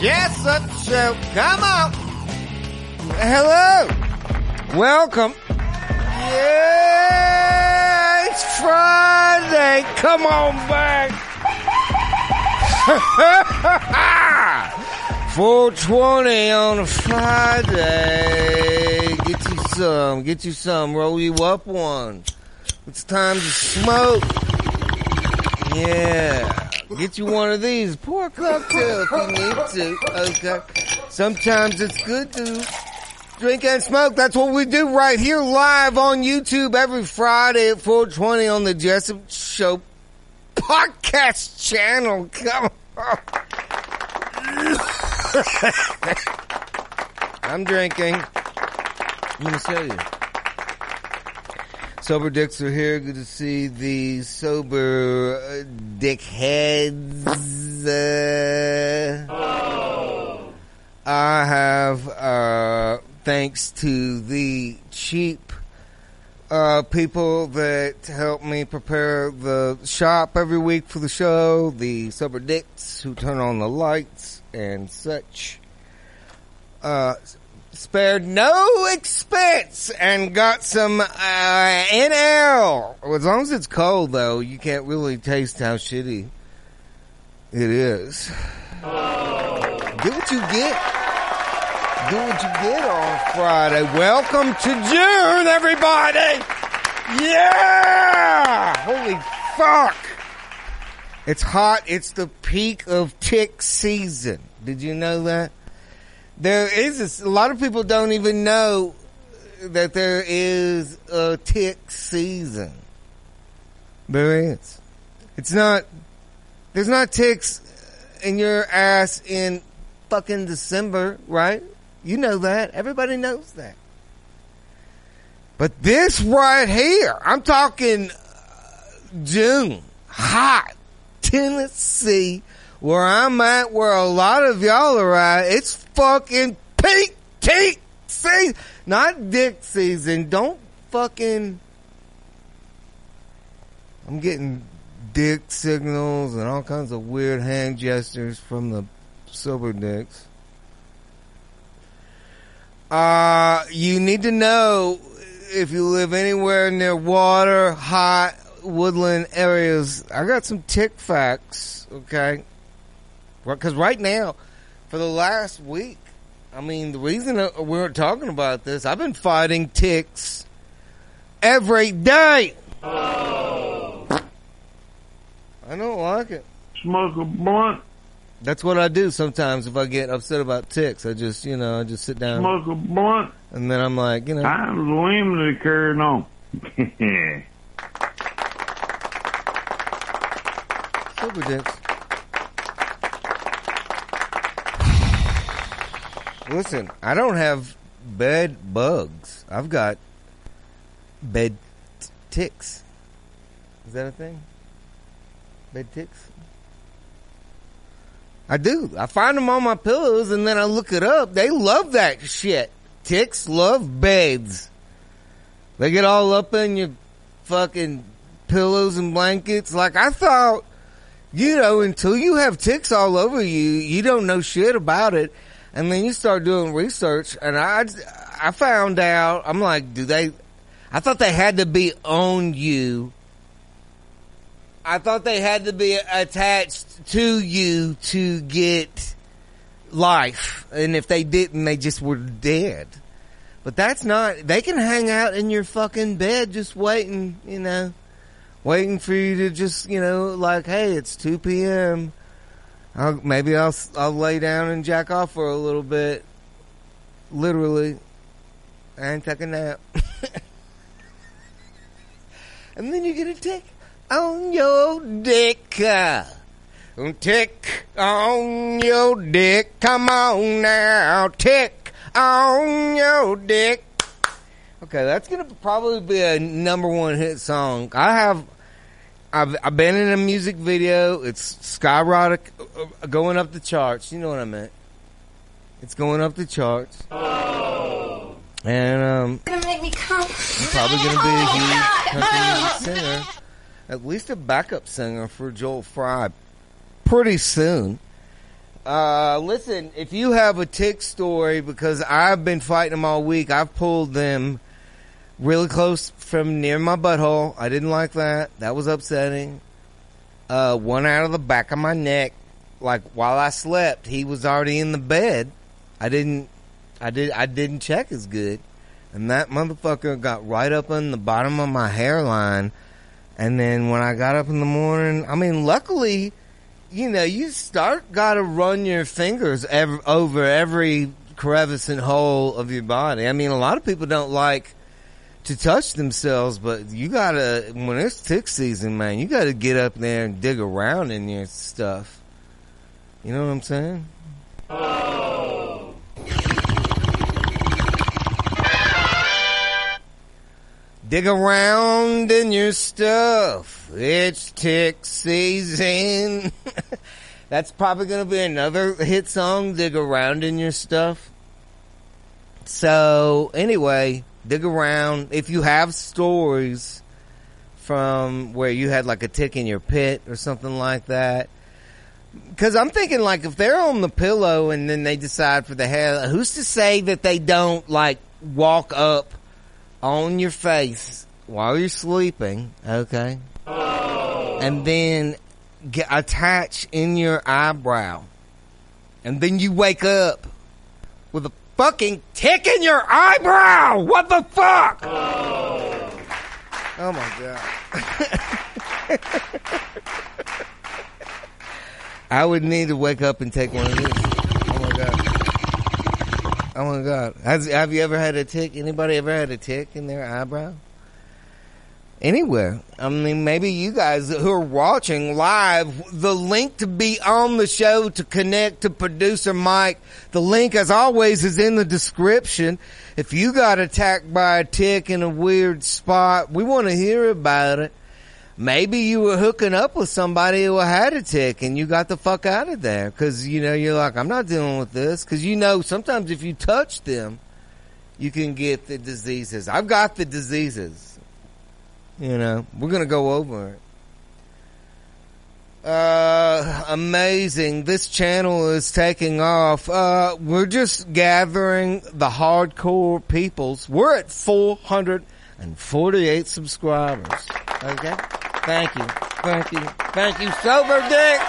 Jessup Show. Come on. Hello. Welcome. Yeah, it's Friday. Come on back. 420 on a Friday. Get you some. Get you some. Roll you up one. It's time to smoke. Yeah. Get you one of these. Pour a if you need to. Okay. Sometimes it's good to drink and smoke. That's what we do right here live on YouTube every Friday at 420 on the Jessup Show podcast channel. Come on. I'm drinking. Going to show you. Sober dicks are here. Good to see the sober uh, dickheads. Uh, I have, uh, thanks to the cheap uh, people that help me prepare the shop every week for the show, the sober dicks who turn on the lights and such, uh, spared no expense and got some uh, NL. As long as it's cold, though, you can't really taste how shitty it is. Get what you get. Do what you get on Friday. Welcome to June, everybody! Yeah! Holy fuck! It's hot. It's the peak of tick season. Did you know that? There is a, a lot of people don't even know that there is a tick season. There is. It's not, there's not ticks in your ass in fucking December, right? You know that. Everybody knows that. But this right here, I'm talking uh, June, hot, Tennessee, where I'm at, where a lot of y'all are at, it's fucking peak teak season, not dick season. Don't fucking. I'm getting dick signals and all kinds of weird hand gestures from the sober dicks. Uh, you need to know if you live anywhere near water, hot, woodland areas. I got some tick facts, okay? Because right now, for the last week, I mean, the reason we're talking about this, I've been fighting ticks every day. Oh. I don't like it. Smoke a blunt. That's what I do sometimes if I get upset about ticks. I just, you know, I just sit down. Smoke a blunt. And then I'm like, you know. Time's limited, carrying on. Sober dicks. Listen, I don't have bed bugs. I've got bed t- ticks. Is that a thing? Bed ticks? I do. I find them on my pillows and then I look it up. They love that shit. Ticks love beds. They get all up in your fucking pillows and blankets. Like I thought, you know, until you have ticks all over you, you don't know shit about it. And then you start doing research and I, I found out, I'm like, do they, I thought they had to be on you. I thought they had to be attached to you to get life. And if they didn't, they just were dead. But that's not, they can hang out in your fucking bed just waiting, you know, waiting for you to just, you know, like, hey, it's 2 p.m. I'll, maybe I'll, I'll lay down and jack off for a little bit. Literally. And take a nap. and then you get a tick on your dick. Uh, tick on your dick. Come on now. Tick on your dick. Okay, that's gonna probably be a number one hit song. I have, I've, I've been in a music video. It's skyrocket, uh, going up the charts. You know what I meant. It's going up the charts. And, um, gonna make me come. probably going to be a huge country singer, at least a backup singer for Joel Fry, pretty soon. Uh, listen, if you have a tick story, because I've been fighting them all week, I've pulled them really close from near my butthole. I didn't like that. That was upsetting. Uh, one out of the back of my neck. Like while I slept, he was already in the bed. I didn't, I did, I didn't check as good. And that motherfucker got right up on the bottom of my hairline. And then when I got up in the morning, I mean, luckily, you know, you start gotta run your fingers ev over every crevice and hole of your body. I mean, a lot of people don't like to touch themselves, but you gotta, when it's tick season, man, you gotta get up there and dig around in your stuff. You know what I'm saying? Dig around in your stuff. It's tick season. That's probably to be another hit song, Dig Around in Your Stuff. So, anyway, dig around. If you have stories from where you had like a tick in your pit or something like that, because I'm thinking like if they're on the pillow and then they decide for the hair, who's to say that they don't like walk up on your face while you're sleeping, okay? And then get attach in your eyebrow. And then you wake up with a fucking tick in your eyebrow! What the fuck? Oh, oh my god. I would need to wake up and take one of these. Oh my god. Oh my god. Has, have you ever had a tick? Anybody ever had a tick in their eyebrow? Anywhere. I mean, maybe you guys who are watching live, the link to be on the show to connect to producer Mike, the link as always is in the description. If you got attacked by a tick in a weird spot, we want to hear about it. Maybe you were hooking up with somebody who had a tick and you got the fuck out of there because, you know, you're like, I'm not dealing with this because, you know, sometimes if you touch them, you can get the diseases. I've got the diseases. You know, we're going to go over it. Uh, amazing. This channel is taking off. Uh, we're just gathering the hardcore peoples. We're at 448 subscribers. Okay? Thank you. Thank you. Thank you, Sober Dicks.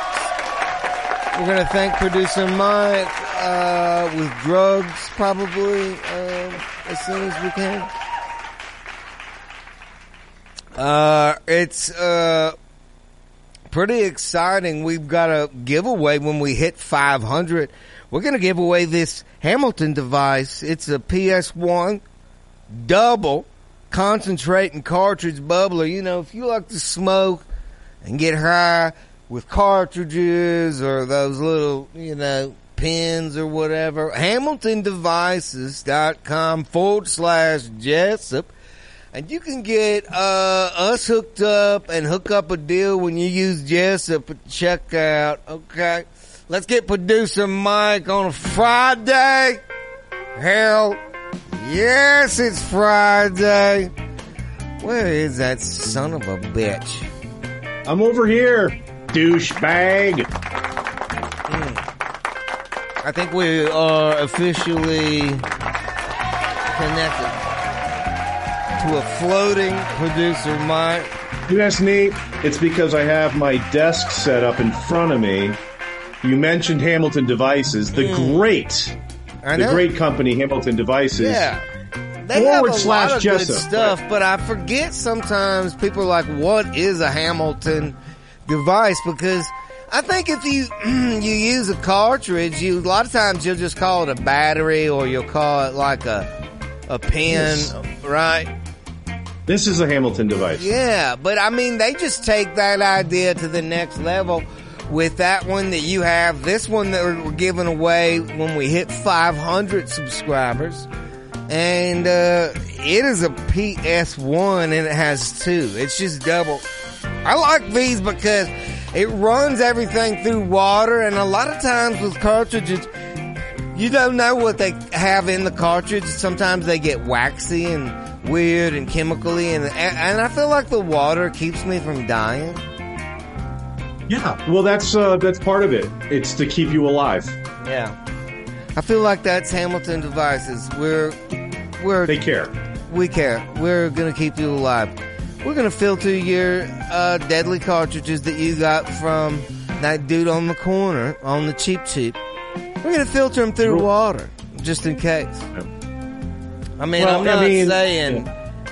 We're gonna thank producer Mike, uh, with drugs probably, um, as soon as we can. Uh, it's, uh, pretty exciting. We've got a giveaway when we hit 500. We're going to give away this Hamilton device. It's a PS1 double concentrate and cartridge bubbler. You know, if you like to smoke and get high with cartridges or those little, you know, pins or whatever, HamiltonDevices.com forward slash Jessup. And you can get uh, us hooked up and hook up a deal when you use Jessup at checkout. Okay. Let's get producer Mike on a Friday. Hell, yes, it's Friday. Where is that son of a bitch? I'm over here, douchebag. I think we are officially connected to a floating producer Mike. That's neat. It's because I have my desk set up in front of me. You mentioned Hamilton Devices, the hmm. great, I the know. great company Hamilton Devices. Yeah. They Forward slash lot of good Jessup. stuff, but I forget sometimes people are like, what is a Hamilton device? Because I think if you, you use a cartridge, you, a lot of times you'll just call it a battery or you'll call it like a, a pin, Yes. right? This is a Hamilton device. Yeah, but I mean, they just take that idea to the next level with that one that you have, this one that we're giving away when we hit 500 subscribers. And, uh, it is a PS1 and it has two. It's just double. I like these because it runs everything through water and a lot of times with cartridges, you don't know what they have in the cartridge. Sometimes they get waxy and weird and chemically and, and I feel like the water keeps me from dying. Yeah. Well, that's uh, that's part of it. It's to keep you alive. Yeah. I feel like that's Hamilton devices. We're we're They care. we care. We're gonna keep you alive. We're gonna filter your uh, deadly cartridges that you got from that dude on the corner on the cheap cheap. We're gonna filter them through water just in case. I mean, Well, I'm I not mean- saying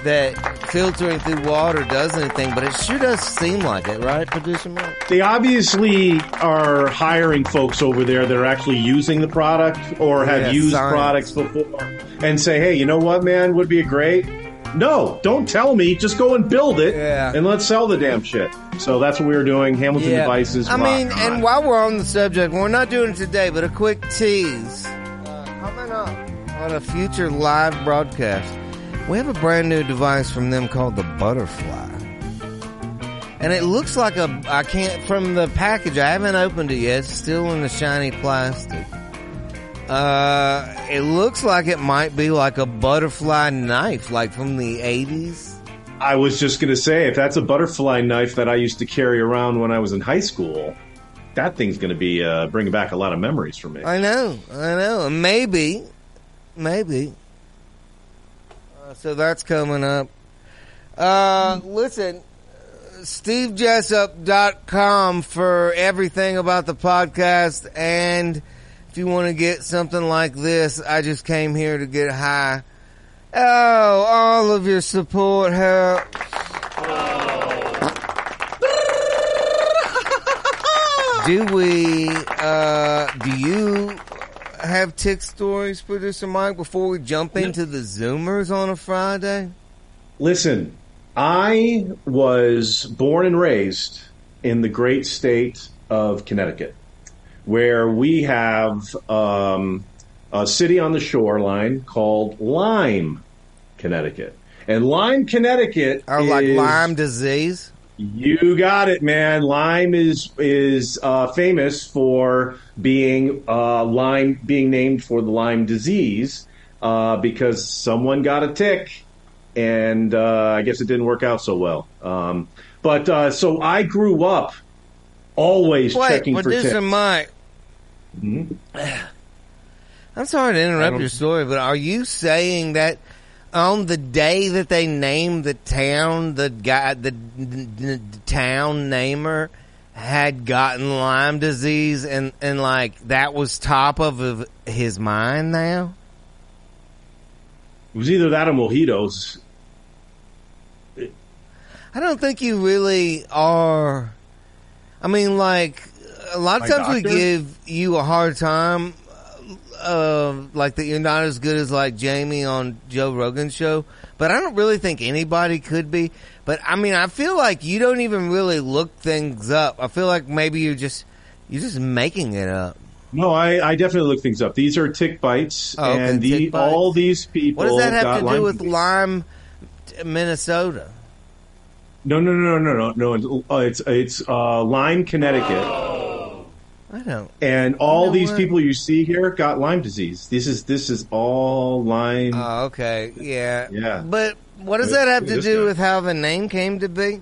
that filtering through water does anything, but it sure does seem like it, right, producer Mike? They obviously are hiring folks over there that are actually using the product or have Yeah, used science. products before and say, hey, you know what, man, would be great. No, don't tell me. Just go and build it Yeah. and let's sell the damn shit. So that's what we were doing. Hamilton Devices. I mean, on. and while we're on the subject, we're not doing it today, but a quick tease. On a future live broadcast, we have a brand new device from them called the Butterfly. And it looks like a, I can't, from the package, I haven't opened it yet, it's still in the shiny plastic. Uh, it looks like it might be like a butterfly knife, like from the 80s. I was just going to say, if that's a butterfly knife that I used to carry around when I was in high school, that thing's going to be uh, bringing back a lot of memories for me. I know, I know. And Maybe, maybe. Uh, so that's coming up. Uh, listen, stevejessup.com for everything about the podcast. And if you want to get something like this, I just came here to get high. Oh, all of your support helps. Do we, uh, do you have tick stories, producer Mike, before we jump into the Zoomers on a Friday? Listen, I was born and raised in the great state of Connecticut, where we have um, a city on the shoreline called Lyme, Connecticut. And Lyme, Connecticut Or like Lyme disease? You got it, man. Lyme is is uh, famous for being uh, Lyme being named for the Lyme disease uh, because someone got a tick, and uh, I guess it didn't work out so well. Um, but uh, so I grew up always Wait, checking for producer ticks. Mike. Mhm. I'm sorry to interrupt your story, but are you saying that on the day that they named the town, the guy, the, the, the town namer had gotten Lyme disease, and and like that was top of of his mind now? It was either that or mojitos. I don't think you really are. I mean, like a lot of My times we give you a hard time, uh, like that you're not as good as like Jamie on Joe Rogan's show. But I don't really think anybody could be. But I mean, I feel like you don't even really look things up. I feel like maybe you're just you're just making it up. No, I, I definitely look things up. These are tick bites, Oh, okay, and the, tick bites. all these people. What does that have to Lyme do with. Lyme, Minnesota? No, no, no, no, no, no. Uh, it's it's uh, Lyme, Connecticut, I don't. and all You know these what? people you see here got Lyme disease. This is this is all Lyme. Oh, okay, yeah, Yeah. But what does Look- that have to do guy. with how the name came to be?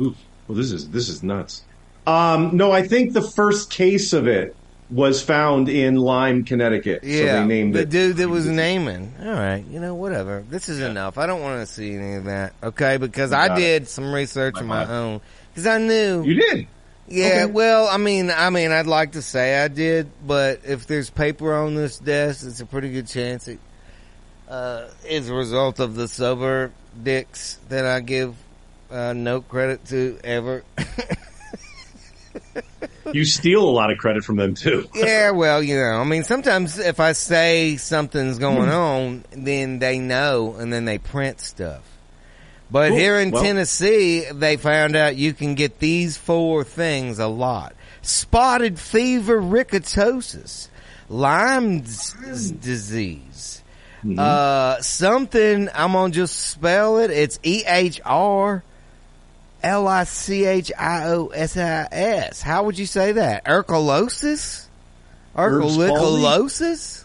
Oof. Well, this is this is nuts. Um, no, I think the first case of it was found in Lyme, Connecticut. so Yeah, they named the it. dude that was naming. All right, you know, whatever. This is enough. I don't want to see any of that. Okay, because I got it. did some research My of my bad. own because I knew. You did. Yeah, okay. well, I mean, I mean, I'd like to say I did, but if there's paper on this desk, it's a pretty good chance it uh, is a result of the sober dicks that I give uh, no credit to ever. You steal a lot of credit from them too. Yeah, well, you know, I mean, sometimes if I say something's going on, then they know, and then they print stuff. But Cool. here in Well- Tennessee, they found out you can get these four things a lot. Spotted fever rickettsiosis, Lyme's disease, Mm-hmm. uh, something, I'm gonna just spell it, it's E-H-R L-I-C-H-I-O-S-I-S. How would you say that? Ercolosis? Ercolicosis?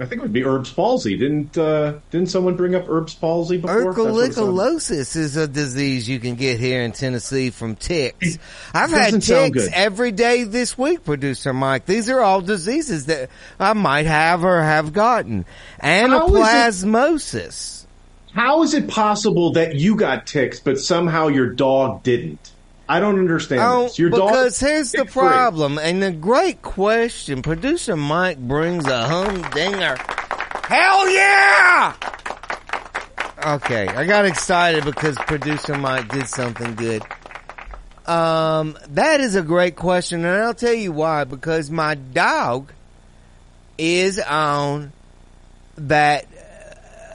I think it would be Herb's palsy. Didn't uh, didn't someone bring up Herb's palsy before? That's what it sounded- Ercolicosis is a disease you can get here in Tennessee from ticks. It I've had ticks every day this week, producer Mike. These are all diseases that I might have or have gotten. Anaplasmosis. How is it possible that you got ticks, but somehow your dog didn't? I don't understand Oh, this. Your dog because here's the problem, and the great question. Producer Mike brings a humdinger. Hell yeah! Okay, I got excited because producer Mike did something good. Um, that is a great question, and I'll tell you why. Because my dog is on that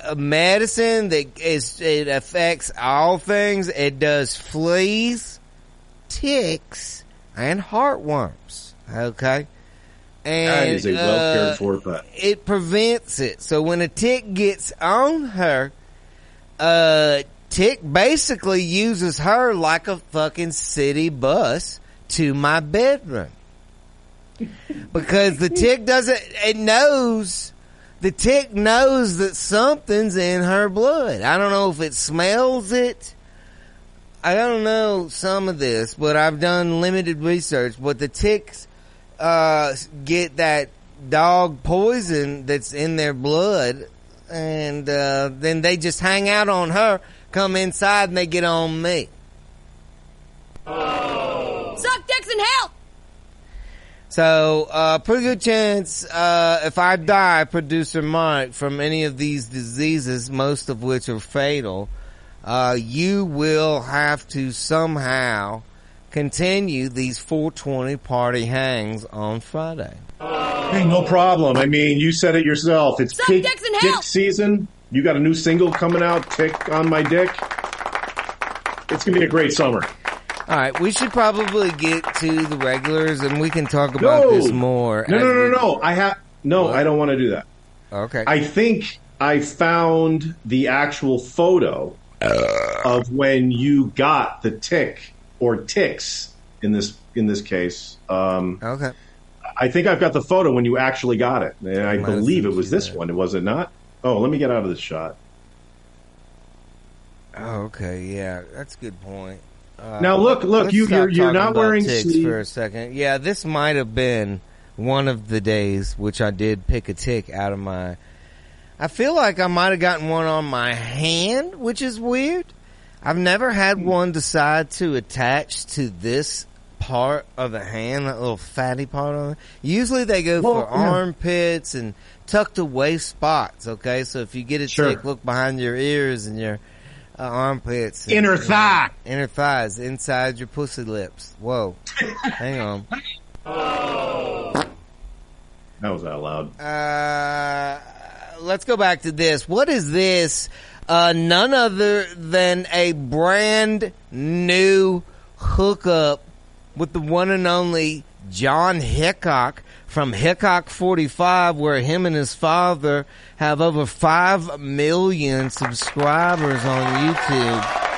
uh, medicine that is it affects all things. It does fleas, ticks, and heartworms. Okay, and That is a well uh, cared for pet. it prevents it. So when a tick gets on her, uh, tick basically uses her like a fucking city bus to my bedroom. Because the tick doesn't, it knows, the tick knows that something's in her blood. I don't know if it smells it. I don't know some of this, but I've done limited research, but the ticks, uh, get that dog poison that's in their blood and, uh, then they just hang out on her, come inside and they get on me. Suck dicks in hell! So, uh, pretty good chance, uh, if I die, producer Mike, from any of these diseases, most of which are fatal, uh, you will have to somehow continue these 420 party hangs on Friday. Hey, no problem. I mean, you said it yourself. It's Suck pig dicks in dick season. You got a new single coming out, Tick on My Dick. It's going to be a great summer. All right, we should probably get to the regulars and we can talk about No. this more. No, as no, no, we- no. I have no. What? I don't want to do that. Okay. I think I found the actual photo of when you got the tick or ticks in this in this case. Um, okay. I think I've got the photo when you actually got it, and I believe it was this that. one. Was it not? Oh, let me get out of this shot. Oh, okay. Yeah, that's a good point. Uh, Now, look, look, you you're, you're not wearing ticks for a second. Yeah, this might have been one of the days which I did pick a tick out of my. I feel like I might have gotten one on my hand, which is weird. I've never had Hmm. one decide to attach to this part of the hand, that little fatty part of it. Usually they go Well, for yeah. armpits and tucked away spots. Okay, so if you get a Sure. tick, look behind your ears and your uh, armpits, and- Inner thigh. inner thighs, inside your pussy lips. Whoa, hang on. Oh. That was out loud. Uh, let's go back to this. What is this? Uh, none other than a brand new hookup with the one and only John Hickok from Hickok 45, where him and his father have over 5 million subscribers on YouTube.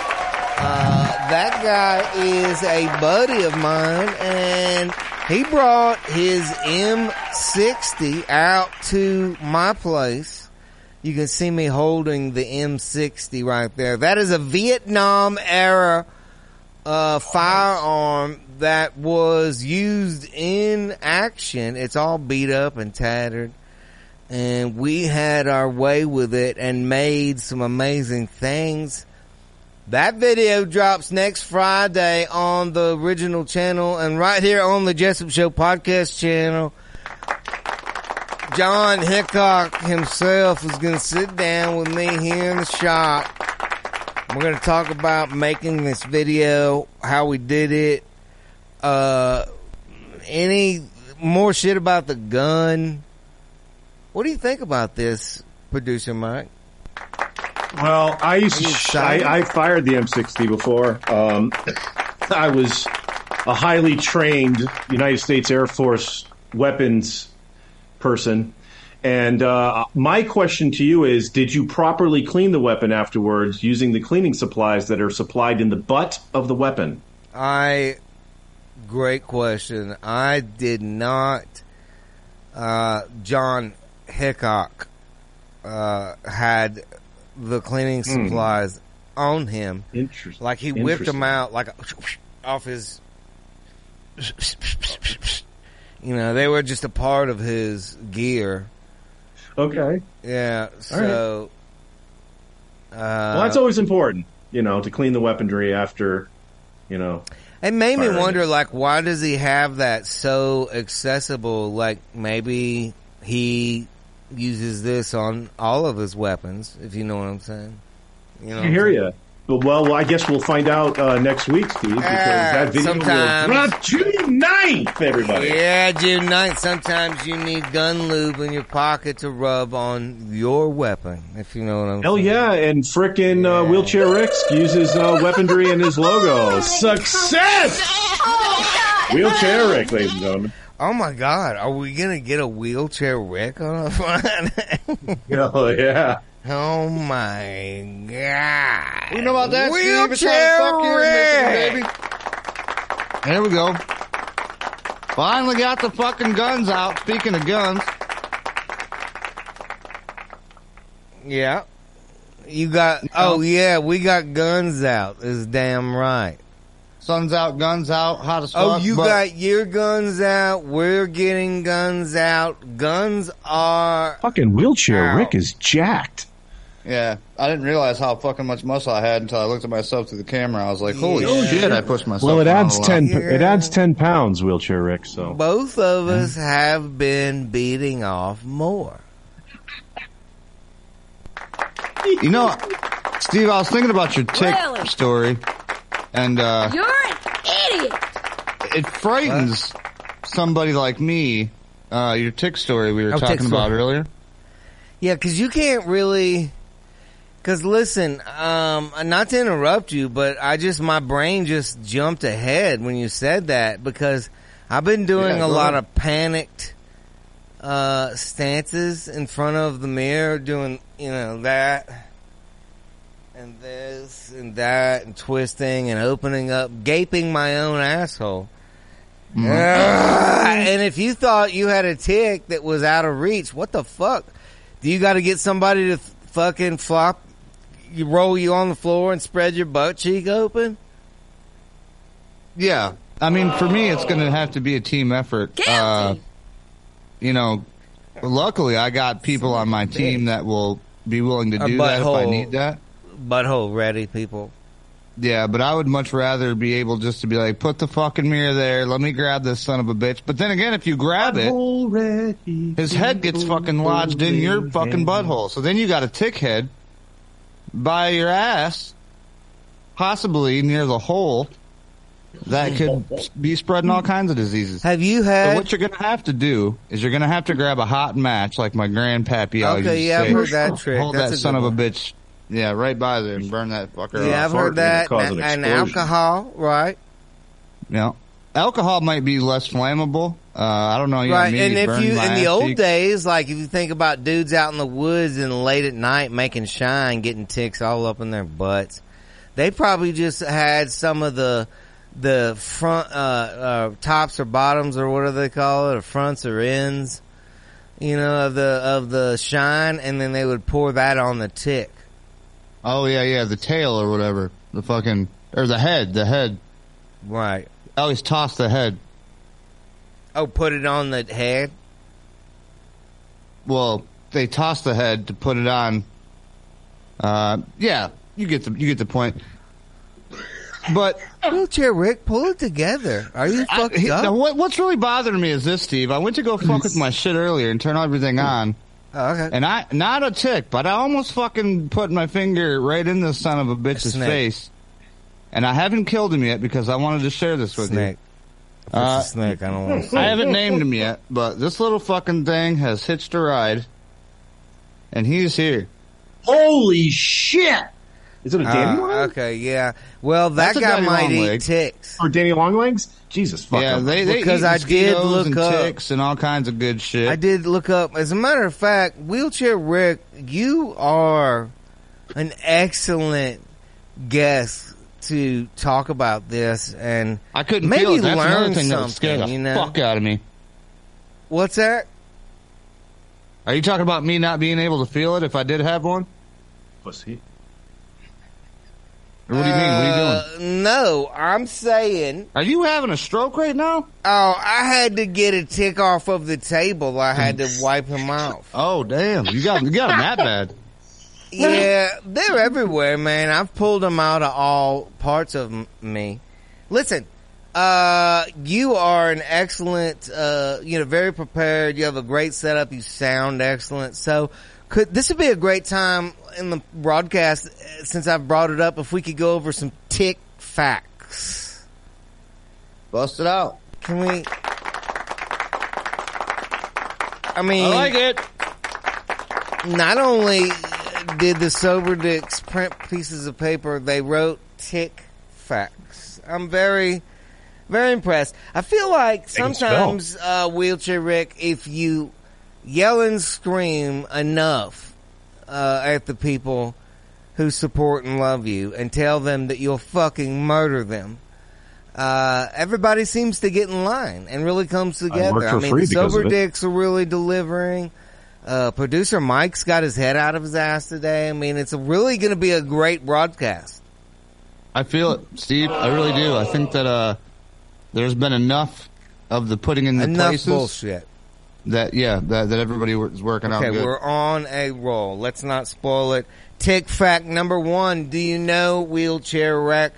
Uh, that guy is a buddy of mine and he brought his M60 out to my place. You can see me holding the M60 right there. That is a Vietnam era uh, firearm that was used in action. It's all beat up and tattered. And we had our way with it and made some amazing things. That video drops next Friday on the original channel and right here on the Jessup Show podcast channel. John Hickok himself is going to sit down with me here in the shop. We're going to talk about making this video, how we did it, uh, any more shit about the gun. What do you think about this, producer Mike? Well, I used to. I, I fired the M60 before. Um, I was a highly trained United States Air Force weapons person, and uh, my question to you is: Did you properly clean the weapon afterwards using the cleaning supplies that are supplied in the butt of the weapon? I great question. I did not. Uh, John Hickok uh, had the cleaning supplies on him. Interesting. Like he whipped them out like off his. You know, they were just a part of his gear. Okay. Yeah. So. Uh, Well, that's always important, you know, to clean the weaponry after, you know. It made me wonder, it. like, why does he have that so accessible? Like, maybe he uses this on all of his weapons, if you know what I'm saying. You know, I hear you. But, well, I guess we'll find out uh, next week, Steve, because that video sometimes- will drop June 9th, everybody. Yeah, June 9th. Sometimes you need gun lube in your pocket to rub on your weapon, if you know what I'm Hell saying. yeah, and frickin' Yeah. uh, Wheelchair Rick uses uh, weaponry in his logo. Success! Wheelchair Rick, ladies and gentlemen. Oh my God, are we gonna get a wheelchair Rick on a front? Oh, yeah. oh my God! You know about that, Steve? Wheelchair time to Rick. Michigan, baby. There we go. Finally got the fucking guns out. Speaking of guns, Yeah. You got, oh yeah, we got guns out. Is damn right. Sun's out, guns out, hot as fuck. Oh, you but got your guns out. We're getting guns out. Guns are, Fucking Wheelchair Ow. Rick is jacked. Yeah, I didn't realize how fucking much muscle I had until I looked at myself through the camera. I was like, holy Yeah. shit, I pushed myself. Well, it adds 10, Yeah. it adds 10 pounds, Wheelchair Rick, so. both of us have been beating off more. You know, Steve, I was thinking about your tick Really? story, and uh, You're an idiot. it frightens somebody like me. Uh, your tick story we were Oh, talking about story. earlier. Yeah, because you can't really. Because listen, um, not to interrupt you, but I just my brain just jumped ahead when you said that because I've been doing Yeah, a lot ahead. of panicked uh, stances in front of the mirror, doing you know that and this and that and twisting and opening up, gaping my own asshole. Mm-hmm. And if you thought you had a tick that was out of reach, what the fuck? Do you got to get somebody to f- fucking flop, you roll you on the floor and spread your butt cheek open? Yeah, I mean, for me, it's going to have to be a team effort. Uh, you know, luckily, I got people on my team that will be willing to do that if I need that. Butthole ready, people. Yeah, but I would much rather be able just to be like, put the fucking mirror there. Let me grab this son of a bitch. But then again, if you grab it, his head gets fucking lodged in your fucking butthole. So then you got a tick head by your ass, possibly near the hole, that could be spreading all kinds of diseases. Have you So had? what you're gonna have to do is you're gonna have to grab a hot match like my grandpappy always Okay, used to yeah, I've say. heard that trick. Hold That's that son good of a one. bitch. Yeah, right by there and burn that fucker yeah, off. I've heard that. And, an and alcohol, right? Yeah. Alcohol might be less flammable. Uh, I don't know. You right. know, And if you, in the old cheeks. days, like if you think about dudes out in the woods and late at night making shine, getting ticks all up in their butts, they probably just had some of the, the front, uh, uh, tops or bottoms or what do they call it, or fronts or ends, you know, of the, of the shine, and then they would pour that on the tick. Oh yeah, yeah, the tail or whatever. The fucking or the head, the head. Right. I always toss the head. Oh, put it on the head? Well, they toss the head to put it on. Uh, yeah, you get the you get the point. But Wheelchair Rick, pull it together. Are you I, fucked he- now up? what, what's really bothering me is this, Steve. I went to go fuck with my shit earlier and turn everything on, Oh, okay. and I not a tick, but I almost fucking put my finger right in the son of a bitch's snake. face, and I haven't killed him yet because I wanted to share this with Snake. you. Uh, a snake. I don't want to. I haven't named him yet, but this little fucking thing has hitched a ride, and he's here. Holy shit! Is it a Uh, dandelion okay, yeah. Well, that That's guy might eat ticks. or Danny Longlegs? Jesus fuck. yeah, they, they Because I did look and up- ticks and all kinds of good shit. I did look up. As a matter of fact, wheelchair Rick, you are an excellent guest to talk about this, and I couldn't maybe feel it. That's learn thing that would scare the something, you know? fuck out of me. what's that? Are you talking about me not being able to feel it if I did have one? pussy. What do you mean? What are you doing? Uh, No, I'm saying. Are you having a stroke right now? Oh, I had to get a tick off of the table. I had to wipe him off. Oh damn! You got you got them that bad. Yeah, they're everywhere, man. I've pulled them out of all parts of m- me. Listen, uh, you are an excellent, uh, you know, very prepared. You have a great setup. You sound excellent. So, could this would be a great time in the broadcast uh, since I've brought it up? If we could go over some tick facts. Bust it out. Can we? I mean, I like it. not only did the Sober Dicks print pieces of paper, they wrote tick facts. I'm very, very impressed. I feel like sometimes, uh, wheelchair Rick, if you yell and scream enough, uh, at the people who support and love you and tell them that you'll fucking murder them, uh, everybody seems to get in line and really comes together. work for I mean, free the because Sober of it. Dicks are really delivering. Uh, producer Mike's got his head out of his ass today. I mean, it's really going to be a great broadcast. I feel it, Steve. I really do. I think that uh, there's been enough of the putting in the Enough places bullshit. that yeah that, that everybody is working Okay, out. Okay, we're on a roll. Let's not spoil it. Tick fact number one. Do you know wheelchair Rick?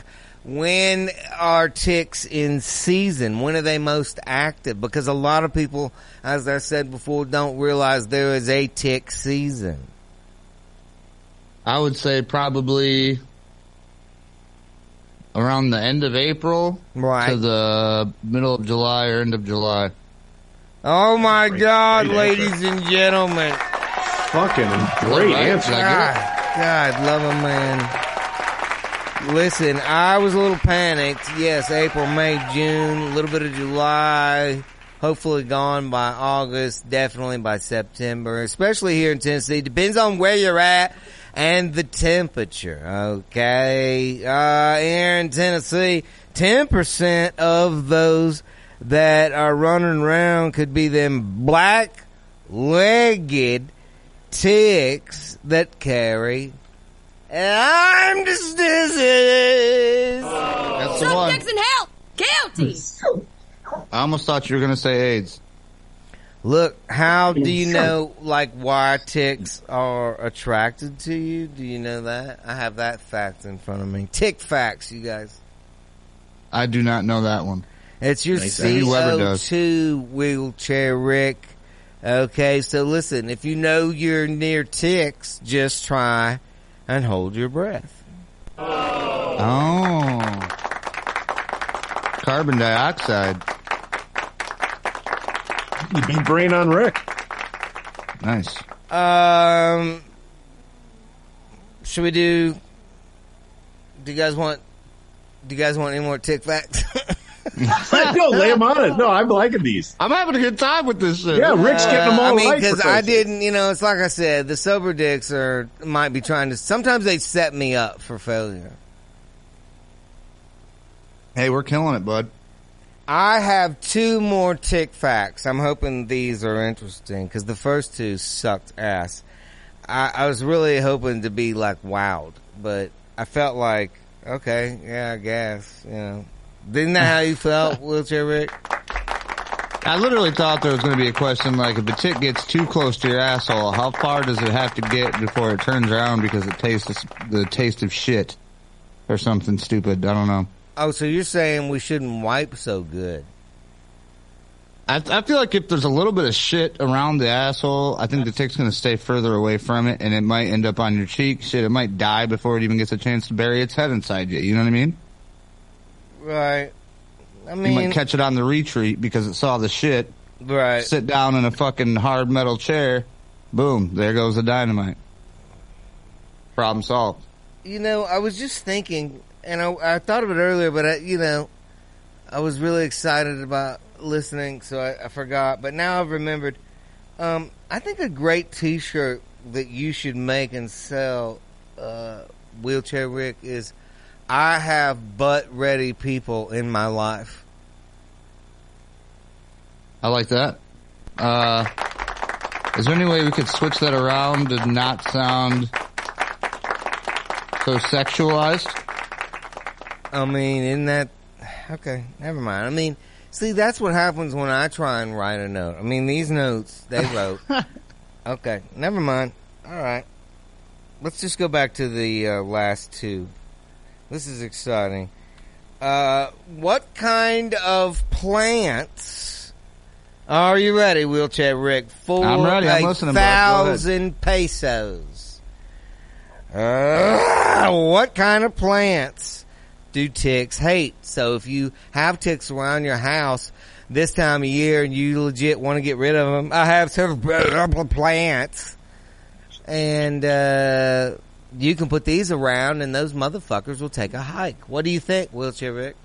When are ticks in season? When are they most active? Because a lot of people, as I said before, don't realize there is a tick season. I would say probably around the end of April Right. to the middle of July or end of July. Oh my God, great ladies and gentlemen. Fucking great Right. answer. I get it? God, God, love him, man. Listen, I was a little panicked. Yes, April, May, June, a little bit of July. Hopefully gone by August, definitely by September, especially here in Tennessee. Depends on where you're at and the temperature. Okay. Uh, here in Tennessee, 10% of those that are running around could be them black legged ticks that carry I'm diseases. That's the Suck one. dicks and help! Guilty! I almost thought you were going to say AIDS. Look, how do you know like why ticks are attracted to you? Do you know that? I have that fact in front of me. Tick facts, you guys. I do not know that one. It's your Nice. CO2 wheelchair, Rick. Okay, so listen, if you know you're near ticks, just try and hold your breath. Oh. Carbon dioxide. You beat brain on Rick. Nice. Um, should we do? Do you guys want? Do you guys want any more tick facts? no, lay them on it. No, I'm liking these. I'm having a good time with this shit. Yeah, Rick's getting them all I mean, because I didn't, you know, it's like I said, the sober dicks are might be trying to. Sometimes they set me up for failure. Hey, we're killing it, bud. I have two more tick facts. I'm hoping these are interesting because the first two sucked ass. I, I was really hoping to be like wowed, but I felt like, okay, yeah, I guess, you know. Didn't that how you felt, wheelchair Rick? I literally thought there was going to be a question like, if a tick gets too close to your asshole, how far does it have to get before it turns around because it tastes the taste of shit or something stupid? I don't know. Oh, so you're saying we shouldn't wipe so good? I, I feel like if there's a little bit of shit around the asshole, I think the tick's going to stay further away from it, and it might end up on your cheek. Shit, it might die before it even gets a chance to bury its head inside you. You know what I mean? Right. I mean, You might catch it on the retreat because it saw the shit. right. Sit down in a fucking hard metal chair. Boom, there goes the dynamite. Problem solved. You know, I was just thinking, and I, I thought of it earlier, but I, you know, I was really excited about listening, so I, I forgot. But now I've remembered. Um, I think a great T-shirt that you should make and sell, uh, wheelchair Rick, is I have butt ready people in my life. I like that. Uh, is there any way we could switch that around to not sound so sexualized? I mean, isn't that, okay, never mind. I mean, see, that's what happens when I try and write a note. I mean, these notes they wrote. okay, never mind. All right, let's just go back to the uh, last two. This is exciting. Uh, what kind of plants are you ready, wheelchair Rick? For I'm ready. I'm a listening, bud. Go ahead. thousand pesos. Uh, what kind of plants do ticks hate? So if you have ticks around your house this time of year and you legit want to get rid of them, I have several plants. And, uh, you can put these around and those motherfuckers will take a hike. What do you think, Wheelchair Rick?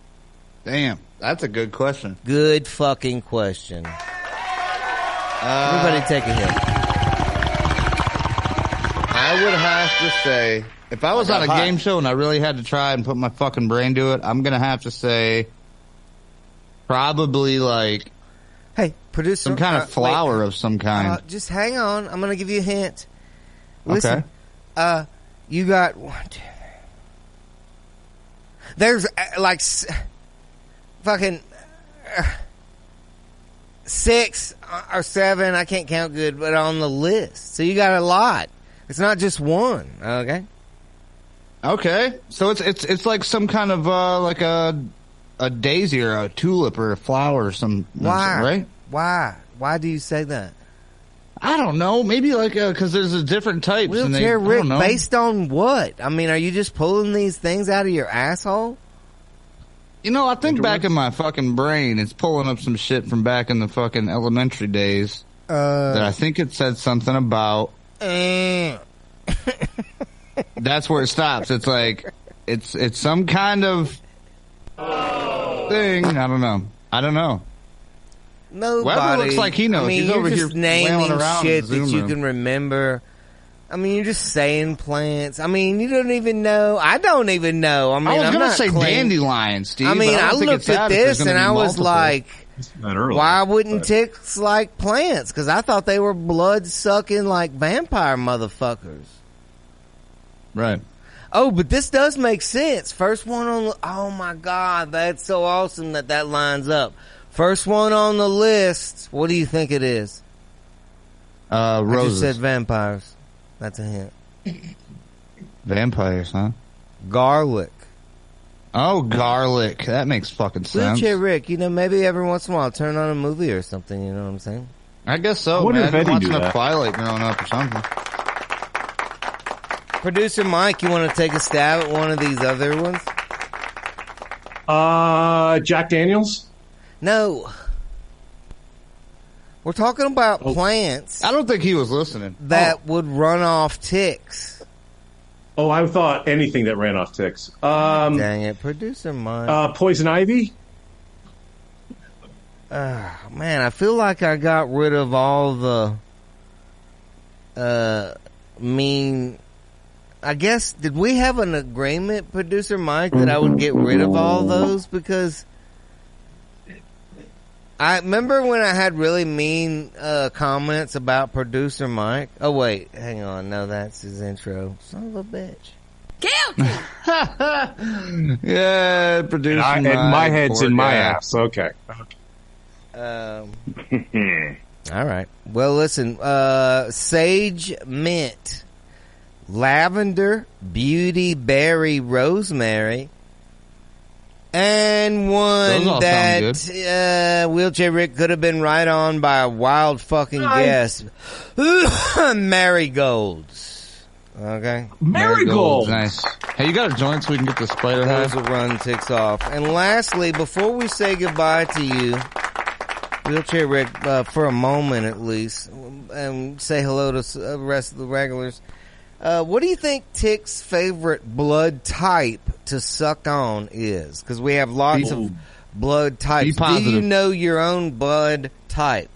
Damn, that's a good question. Good fucking question. Uh, Everybody take a hit. I would have to say, if I was I on a hot. game show and I really had to try and put my fucking brain to it, I'm gonna have to say probably like Hey, producer. some kind uh, of flower wait. of some kind. Uh, just hang on. I'm going to give you a hint. Listen, Okay. uh, you got one, two. There's uh, like s- fucking uh, six or seven. I can't count good, but on the list. So you got a lot. It's not just one. Okay. Okay, so it's it's it's like some kind of uh like a a daisy or a tulip or a flower or some Why? right? Why? Why do you say that? I don't know. Maybe like because there's a different types. and they, Rick, based on what? I mean, are you just pulling these things out of your asshole? You know, I think back in my fucking brain, it's pulling up some shit from back in the fucking elementary days Uh, that I think it said something about. That's where it stops. It's like it's it's some kind of thing. I don't know. I don't know. Nobody looks like he knows. I mean, He's you're over just here naming around shit that you room. can remember. I mean, you're just saying plants. I mean, you don't even know. I don't even know. I mean, I was am gonna not say claiming- dandelion, Steve. I mean, but I, looked at that if there's this and I was multiple. like, early. why wouldn't but- ticks like plants? Because I thought they were blood sucking like vampire motherfuckers. right. Oh, but this does make sense. First one on the, oh my god, that's so awesome that that lines up. First one on the list. What do you think it is? Uh, I just said vampires. That's a hint. vampires, huh? Garlic. Oh, garlic. That makes fucking sense. Wheelchair Rick, you know, maybe every once in a while turn on a movie or something, you know what I'm saying? I guess so. I wonder man. if I've been Eddie watching knew a that. Twilight growing up or something. Producer Mike, you want to take a stab at one of these other ones? Uh, Jack Daniels. No. We're talking about Oh. plants I don't think he was listening. that would run off ticks. Oh, I thought anything that ran off ticks. Um, Dang it, producer Mike. uh, poison ivy. Ah, man, I feel like I got rid of all the uh mean I guess did we have an agreement, producer Mike, that I would get rid of all those because I remember when I had really mean uh comments about producer Mike. Oh wait, hang on, no, that's his intro. Son of a bitch. Guilty. Yeah, producer. And, I, and my head's in my ass. Okay. Um, all right. Well, listen. Uh, sage mint, lavender, beauty berry, rosemary, and one that uh, wheelchair Rick could have been right on by a wild fucking guess. Marigolds. Okay. Marigolds, Nice. Hey, you got a joint so we can get the spider Those high? will run ticks off. And lastly, before we say goodbye to you, wheelchair Rick, uh, for a moment at least, and say hello to uh, the rest of the regulars. Uh, what do you think Tick's favorite blood type to suck on is? Because we have lots of blood types. Do you know your own blood type?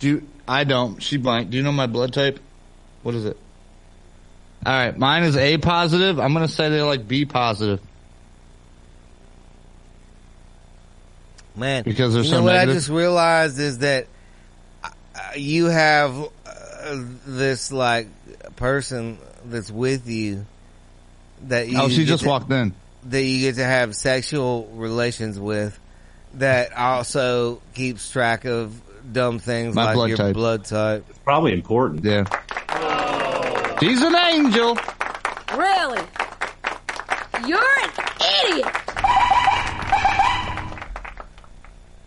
Do I don't. She blank. Do you know my blood type? What is it? All right, mine is A positive. I'm gonna say they're like B positive. Man, Because they're you so know what negative? I just realized is that uh, you have uh, this like person that's with you that you oh, she just to- walked in. that you get to have sexual relations with that also keeps track of dumb things My like blood your type. blood type. It's probably important. Yeah. She's an angel. Really? You're an idiot.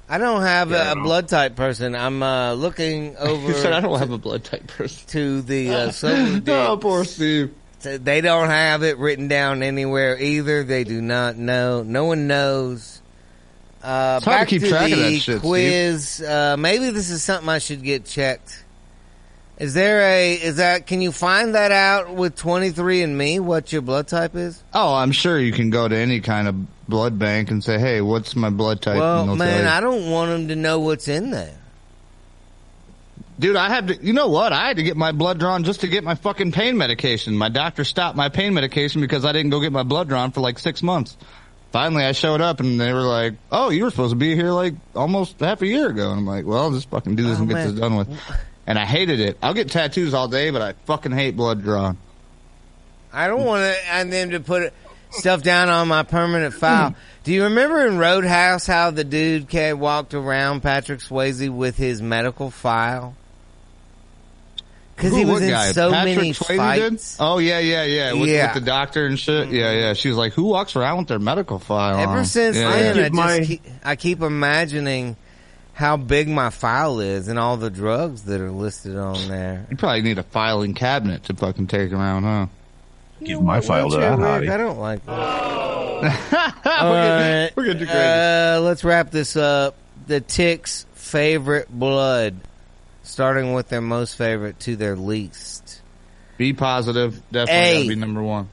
I don't have a, a blood type person. I'm uh, looking over You said I don't have a blood type person. to the uh, Oh, poor Steve. So They don't have it written down anywhere either. They do not know. No one knows. Uh, It's hard to keep track the of that shit, Steve. quiz. Uh, maybe this is something I should get checked. Is there a, is that, can you find that out with 23andMe what your blood type is? Oh, I'm sure you can go to any kind of blood bank and say, "Hey, what's my blood type?" well, and they'll tell man. I don't want them to know what's in there. Dude, I had to, you know what? I had to get my blood drawn just to get my fucking pain medication. My doctor stopped my pain medication because I didn't go get my blood drawn for like six months. Finally, I showed up and they were like, "Oh, you were supposed to be here like almost half a year ago." And I'm like, "Well, just fucking do this Oh, and get man. this done with." And I hated it. I'll get tattoos all day, but I fucking hate blood drawn. I don't want them to put stuff down on my permanent file. Do you remember in Roadhouse how the dude came, walked around Patrick Swayze with his medical file? Because he Who, was in guy? so Patrick many Swayze fights. Did? Oh yeah, yeah, yeah. With, Yeah. with the doctor and shit. Mm-hmm. Yeah, yeah. She was like, "Who walks around with their medical file?" Ever on?" since Yeah, then, yeah. I just my- keep, I keep imagining how big my file is and all the drugs that are listed on there. you probably need a filing cabinet to fucking take around, huh? Give my file to Wheelchair that hottie. I don't like that. we're, All right. we're getting too crazy. Uh, let's wrap this up. The tick's favorite blood, starting with their most favorite to their least. Be positive. Definitely Hey. gotta be number one.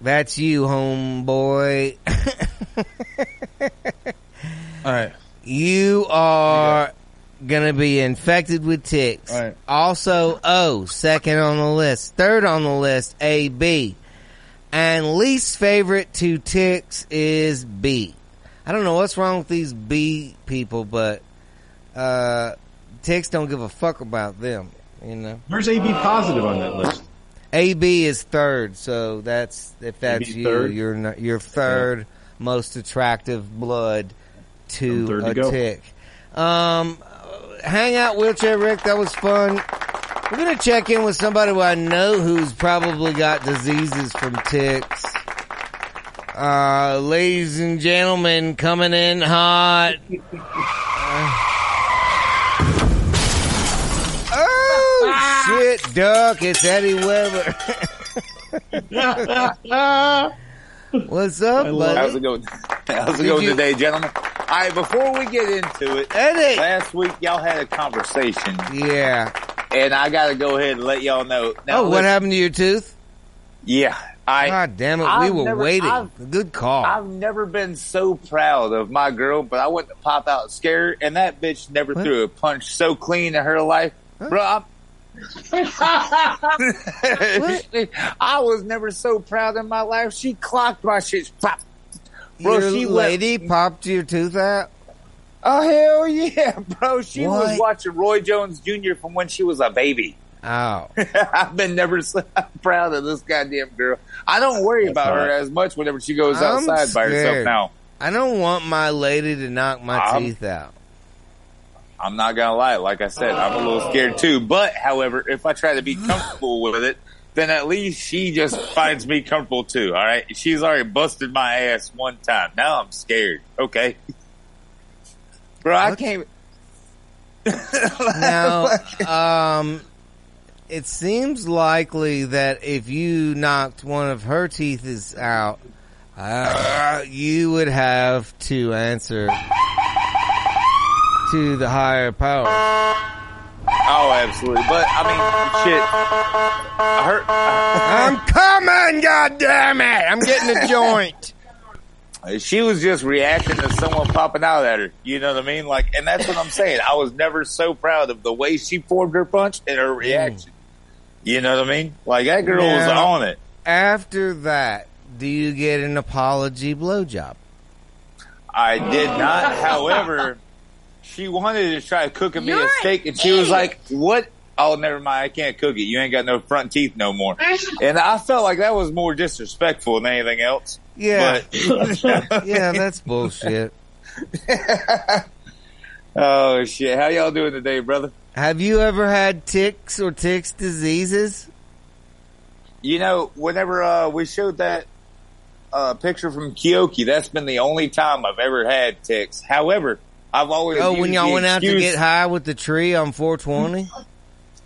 That's you, homeboy. All right. You are gonna be infected with ticks. Right. Also, O, second on the list. Third on the list, A, B. And least favorite to ticks is B. I don't know what's wrong with these B people, but, uh, ticks don't give a fuck about them, you know? Where's AB positive on that list? AB is third, so that's, if that's AB you, third? you're not, you're third most attractive blood to I'm to a go. tick. Um, hang out wheelchair Rick. That was fun. We're gonna check in with somebody who I know who's probably got diseases from ticks. Uh, ladies and gentlemen, coming in hot. oh shit, duck! It's Eddie Weber. What's up, buddy? How's it going? How's it Did going you- today, gentlemen? All right, before we get into it, Eddie. last week y'all had a conversation, Yeah. and I got to go ahead and let y'all know. Now, oh, what listen- happened to your tooth? Yeah, I. God damn it, we I've were never- waiting. I've- Good call. I've never been so proud of my girl, but I went to pop out scared, and that bitch never What? threw a punch so clean in her life, bro. I'm, I was never so proud in my life. She clocked my shit. Pop. Bro, your she lady popped your tooth out? Oh hell yeah, bro! She was watching Roy Jones Jr. from when she was a baby. Oh. I've been never so proud of this goddamn girl. I don't worry about her right. as much whenever she goes I'm outside by herself now. I don't want my lady to knock my I'm- teeth out. I'm not gonna lie. Like I said, I'm a little scared too. But however, if I try to be comfortable with it, then at least she just finds me comfortable too. All right, she's already busted my ass one time. Now I'm scared. Okay, bro, I can't. Now, um, it seems likely that if you knocked one of her teeth out, uh, you would have to answer to the higher power. Oh absolutely. But I mean, shit. I heard. I'm coming, God damn it! I'm getting a joint. She was just reacting to someone popping out at her. You know what I mean? Like, and that's what I'm saying. I was never so proud of the way she formed her punch and her mm. reaction. You know what I mean? Like that girl was on it. After that, do you get an apology blowjob? I did not. However, she wanted to try cooking me You're a an steak, and she was like, "What? Oh, never mind. I can't cook it. You ain't got no front teeth no more." And I felt like that was more disrespectful than anything else. Yeah, But yeah, that's bullshit. oh shit, how y'all doing today, brother? Have you ever had ticks or ticks diseases? You know, whenever uh, we showed that uh, picture from Kyoki, that's been the only time I've ever had ticks. However, I've always Oh, when y'all went out to get high with the tree on 420?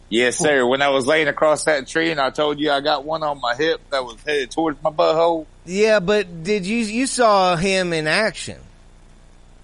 Yes, sir. When I was laying across that tree and I told you I got one on my hip that was headed towards my butthole. Yeah, but did you you saw him in action?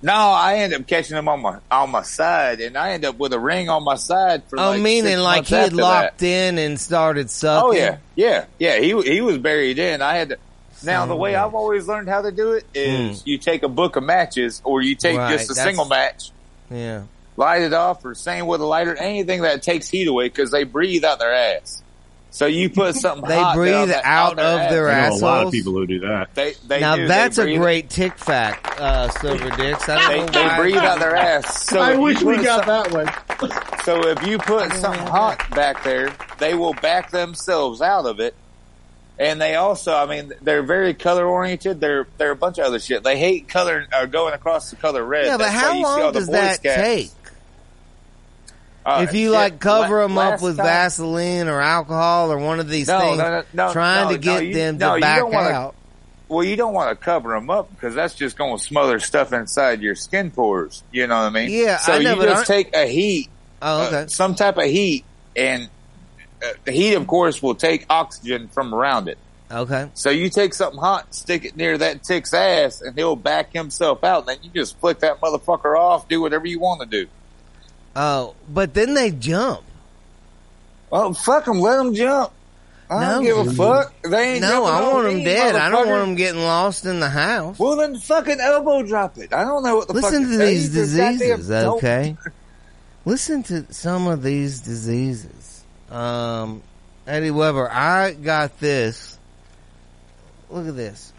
No, I ended up catching him on my on my side, and I ended up with a ring on my side for. Oh, like meaning like he had locked that. in and started sucking. Oh yeah, yeah, yeah. He he was buried in. I had to. Now the of way I've always learned how to do it is Hmm. you take a book of matches, or you take Right, just a that's- single match, Yeah. light it off, or same with a lighter, anything that takes heat away because they breathe out their ass. So you put something They hot breathe down that- out on their of their I know a lot of people who do that. They, they now do. They that's a great tick fact, uh, Silver Dicks. I They, don't know they breathe out their ass. So I wish we got that one. So if you put something hot back there, they will back themselves out of it. And they also, I mean, they're very color oriented. They're they're a bunch of other shit. They hate color uh, going across the color red. Yeah, but That's how you see all long does that Scouts. take? Uh, if you shit, like cover them up with time- Vaseline or alcohol or one of these No, things, no, no, trying to get you- them to back wanna- out. Well, you don't want to cover them up because that's just going to smother stuff inside your skin pores. You know what I mean? Yeah, So know, you just take a heat Oh, uh, okay. some type of heat, and uh, the heat, of course, will take oxygen from around it. okay. So you take something hot, stick it near that tick's ass, and he'll back himself out. And then you just flick that motherfucker off, do whatever you want to do. Oh, but then they jump. Well, fuck them, let them jump. I don't give a fuck. They ain't No, I want them dead. I don't want them getting lost in the house. Well, then fucking elbow drop it. I don't know what the fuck. Listen to these diseases, okay? Listen to some of these diseases. Um, Eddie Weber, I got this. Look at this.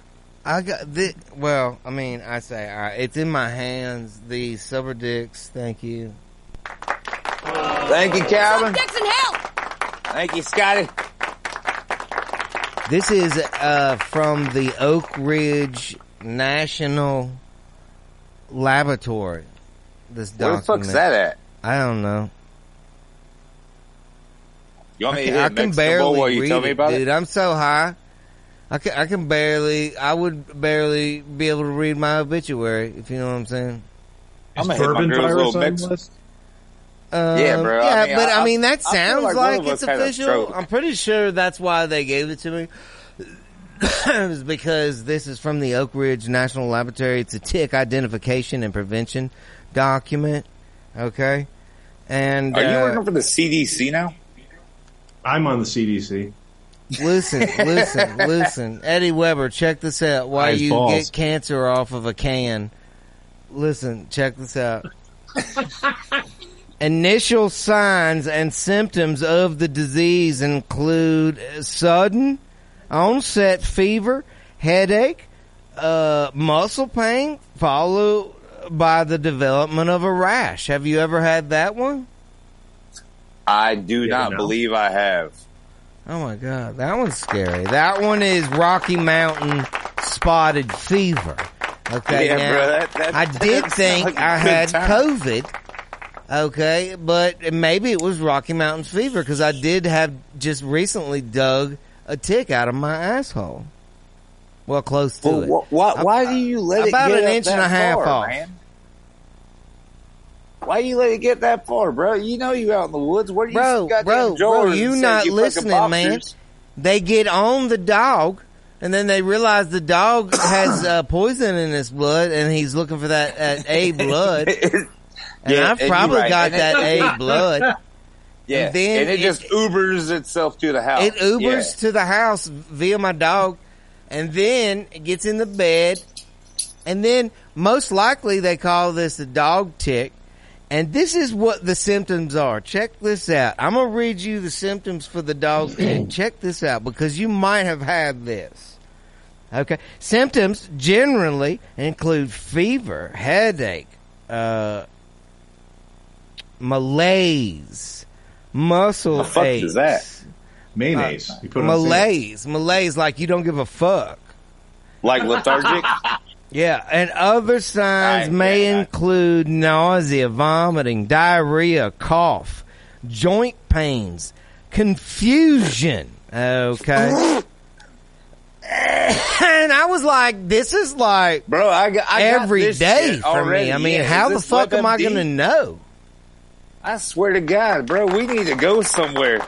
I got this. Well, I mean, I say, all right, it's in my hands. The Silver Dicks, thank you. Thank you, Calvin. Dicks in hell! Thank you, Scotty. This is uh, from the Oak Ridge National Laboratory. This dog. Where the document. fuck's that at? I don't know. You want I me to can, hit I can barely while you read tell me it, about dude. it? I'm so high. I can, I can barely, I would barely be able to read my obituary, if you know what I'm saying. I'm Is gonna hit my bourbon girl's little virus mix. list? Um, Yeah, bro. I Yeah, mean, but I, I- mean, that sounds like like, of it's us had a official. stroke. I'm pretty sure that's why they gave it to me. it was because this is from the Oak Ridge National Laboratory. It's a tick identification and prevention document. Okay. And, Are you uh, working for the CDC now? I'm on the CDC. Listen, listen, listen. Eddie Weber, check this out. Why Nice you balls. get cancer off of a can. Listen, check this out. Initial signs and symptoms of the disease include sudden onset fever, headache, uh, muscle pain, followed by the development of a rash. Have you ever had that one? I do not know? believe I have. Oh my god, that one's scary. That one is Rocky Mountain spotted fever. Okay, Yeah, now, bro, that- that- I did think like I had time. COVID. Okay, but maybe it was Rocky Mountain fever because I did have just recently dug a tick out of my asshole. Well, close to it. Well, wh- why, why do you let About it get an inch and a half far, off. man? Why you let it get that far, bro? You know you out in the woods. Where you Bro, bro, bro, you not you listening, man. They get on the dog, and then they realize the dog has uh, poison in his blood, and he's looking for that, that A blood. And Yeah, I've probably right. got And that A blood. Yeah, And then and it, it- just Ubers itself to the house. It Ubers Yeah. to the house via my dog, and then it gets in the bed, and then most likely they call this a dog tick. And this is what the symptoms are. Check this out. I'm gonna read you the symptoms for the dogs tick. Check this out because you might have had this. Okay. Symptoms generally include fever, headache, uh, malaise, muscle The fuck aches. is that? Mayonnaise. You put malaise. Malaise like you don't give a fuck. like lethargic. Yeah, and other signs Right, may yeah, include nausea, vomiting, diarrhea, cough, joint pains, confusion. Okay. and I was like, this is like Bro, I got I this day for already. me. I mean, Yeah, how the fuck am I going to know? I swear to God, bro, we need to go somewhere.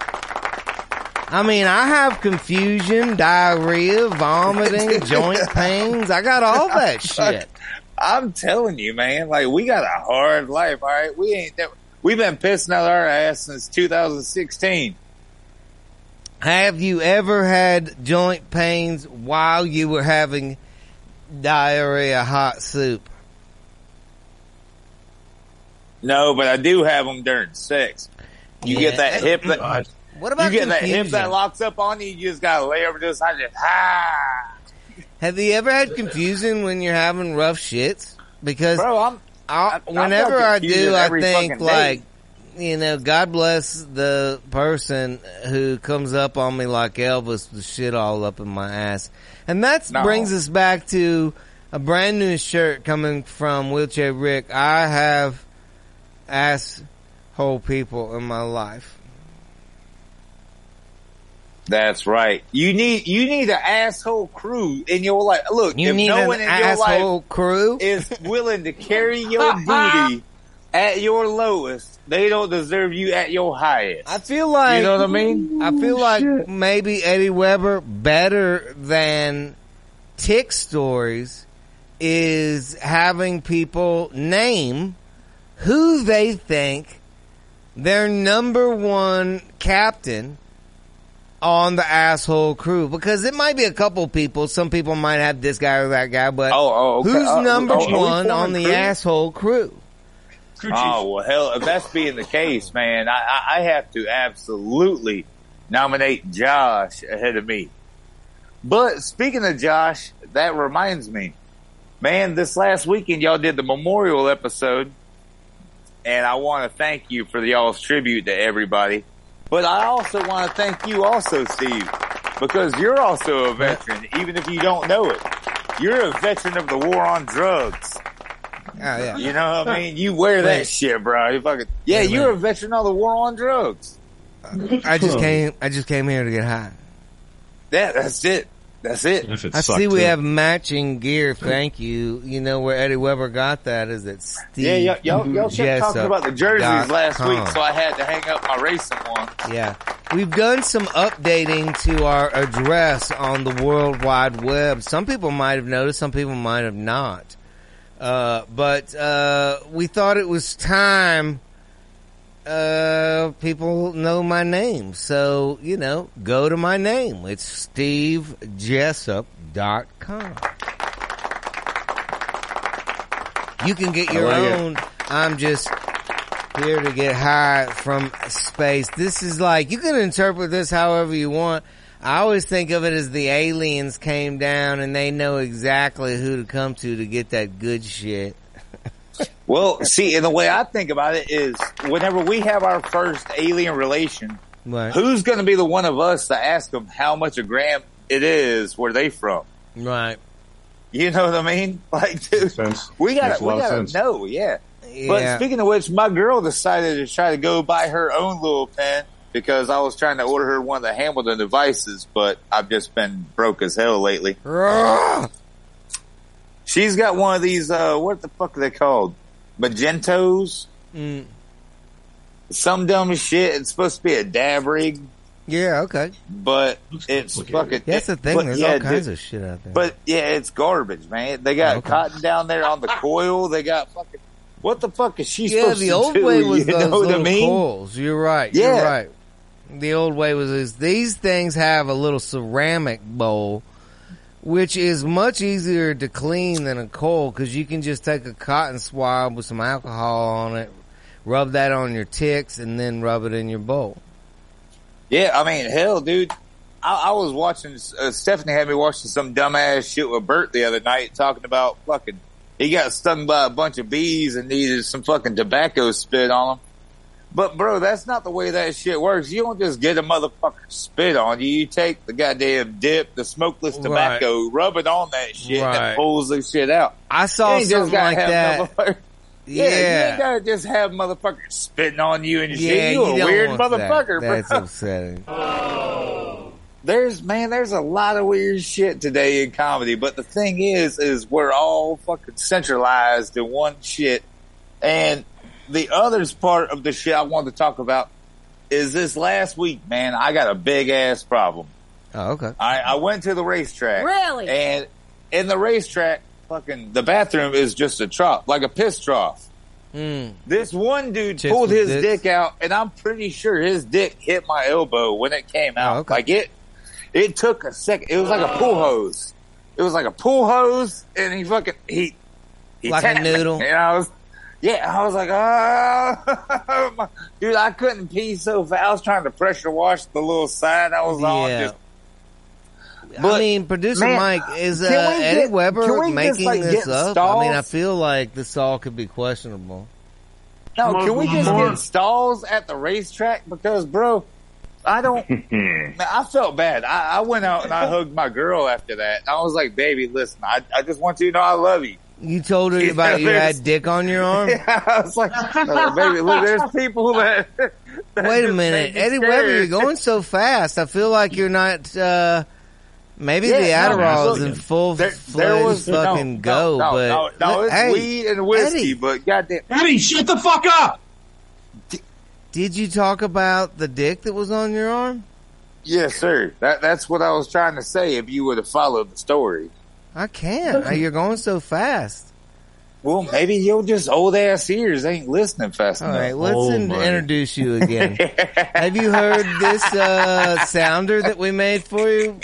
I mean, I have confusion, diarrhea, vomiting, joint pains. I got all that shit. I'm telling you, man, like we got a hard life. All right, we ain't that. We've been pissing out our ass since 2016. Have you ever had joint pains while you were having diarrhea hot soup? No, but I do have them during sex. You get that hip oh that What you about get that hip that locks up on you. You just gotta lay over to the side. Just ah, Have you ever had confusion when you're having rough shits? Because bro. I'm I, I whenever I do, I think day. like, you know, God bless the person who comes up on me like Elvis with shit all up in my ass. And that No. brings us back to a brand new shirt coming from Wheelchair Rick. I have asshole people in my life. That's right. You need you need an asshole crew in your life. Look, You if need no an one in your asshole life crew. is willing to carry your booty at your lowest, they don't deserve you at your highest. I feel like you know what I mean? I feel like maybe Eddie Weber better than Tick Stories is having people name who they think their number one captain on the asshole crew because it might be a couple people. Some people might have this guy or that guy, but Oh, oh, okay. who's Uh, number oh, are we one forming on the crew? asshole crew? Crew. Oh well, hell, if that's being the case, man, I, I, I have to absolutely nominate Josh ahead of me. But speaking of Josh, that reminds me, man, this last weekend y'all did the memorial episode, and I want to thank you for the y'all's tribute to everybody. But I also want to thank you also, Steve, because you're also a veteran, even if you don't know it. You're a veteran of the war on drugs. Oh yeah. You know what I mean? You wear that Wait. shit, bro. You fucking yeah. Wait you're minute. a veteran of the war on drugs. I just came. I just came here to get high. Yeah, that's it. That's it. If it I sucked, see we too. have matching gear. Thank you. You know where Eddie Weber got that? Is it Steve? Yeah, y'all, y'all, y'all kept Jessup talking about the jerseys last com. week, so I had to hang up my racing one. Yeah. We've done some updating to our address on the World Wide Web. Some people might have noticed, some people might have not. Uh, but, uh, we thought it was time, uh, people know my name. So, you know, go to my name. It's stevejessup.com. You can get your like it. own. I'm just here to get high from space. This is like, you can interpret this however you want. I always think of it as the aliens came down and they know exactly who to come to to get that good shit. Well, see, and the way I think about it is, whenever we have our first alien relation, Right. who's going to be the one of us to ask them how much a gram it is? Where they from? Right. You know what I mean? Like, dude, Sense. we got Makes to we got to know. Yeah. But speaking of which, my girl decided to try to go buy her own little pen because I was trying to order her one of the Hamilton devices, but I've just been broke as hell lately. Ugh. She's got one of these, uh, what the fuck are they called? Magentos? Mm. Some dumb shit. It's supposed to be a dab rig, Yeah, okay. but Looks it's complicated. fucking. That's the thing. but There's yeah, all kinds dude, of shit out there. But yeah, it's garbage, man. They got Okay. cotton down there on the coil. They got fucking What the fuck is she supposed to do? Yeah, the old do? way was you those know what I little mean? coils. You're right. Yeah. You're right. The old way was is these things have a little ceramic bowl, which is much easier to clean than a coil because you can just take a cotton swab with some alcohol on it, rub that on your ticks, and then rub it in your bowl. Yeah, I mean, hell, dude. I, I was watching. Uh, Stephanie had me watching some dumbass shit with Bert the other night, talking about fucking. He got stung by a bunch of bees and needed some fucking tobacco spit on him. But bro, that's not the way that shit works. You don't just get a motherfucker spit on you. You take the goddamn dip, the smokeless Right. tobacco, rub it on that shit, Right. it pulls the shit out. I saw You something like that. motherfucker- Yeah, you ain't gotta just have motherfuckers spitting on you and Yeah, shit. You, a weird want that. motherfucker, That's bro. upsetting. there's man, there's a lot of weird shit today in comedy, but the thing is, is we're all fucking centralized in one shit. And the others part of the shit I wanted to talk about is this last week, man, I got a big ass problem. Oh, okay. I, I went to the racetrack. Really? And in the racetrack, fucking, the bathroom is just a trough, like a piss trough. Mm. This one dude Chicks pulled his dicks? dick out, and I'm pretty sure his dick hit my elbow when it came out. Oh, okay. Like it, it took a second. It was like a pool hose. It was like a pool hose, and he fucking he, he Like a tapped me. noodle? And I was, yeah, I was like, oh, dude, I couldn't pee so fast. I was trying to pressure wash the little side I was on. Yeah. Just, I mean, producer man, Mike is uh, we Eddie get- Weber we making just, like, this get up. I mean, I feel like this all could be questionable. no, Come can we just come get stalls at the racetrack? Because, bro, I don't. Man, I felt bad. I, I went out and I hugged my girl after that. I was like, baby, listen, I, I just want you to know I love you. You told her about you had dick on your arm. Yeah, I was like, "No, baby, look, there's people that. that Wait a minute, Eddie scared." Weber, you're going so fast. I feel like you're not. uh Maybe Yeah, the no, Adderall is look, in full There, fledged there was fucking no, go, no, but no, no, it's hey, weed and whiskey, Eddie, but goddamn, Eddie, shut the fuck up! did you talk about the dick that was on your arm? yes, sir. That that's what I was trying to say. If you would have followed the story. I can't. You're going so fast. Well, maybe your just old ass ears ain't listening fast All enough. right, let's Oh, in- introduce you again. Have you heard this uh, sounder that we made for you?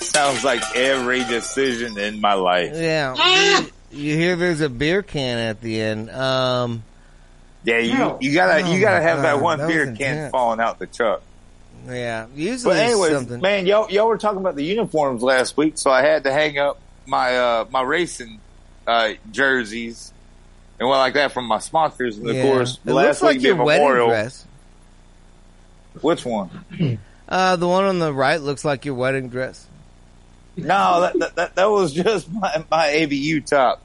Sounds like every decision in my life. Yeah. You, you hear there's a beer can at the end. Um, Yeah, you you gotta Oh you gotta have that one that beer can falling out the truck. yeah. Usually But anyways, something. man, y'all y'all were talking about the uniforms last week, so I had to hang up my uh my racing uh jerseys and what like that from my sponsors. And of Yeah. course, it last looks like week your being wedding Memorial. dress. Which one? Uh, the one on the right looks like your wedding dress. No, that, that that that was just my my ABU top.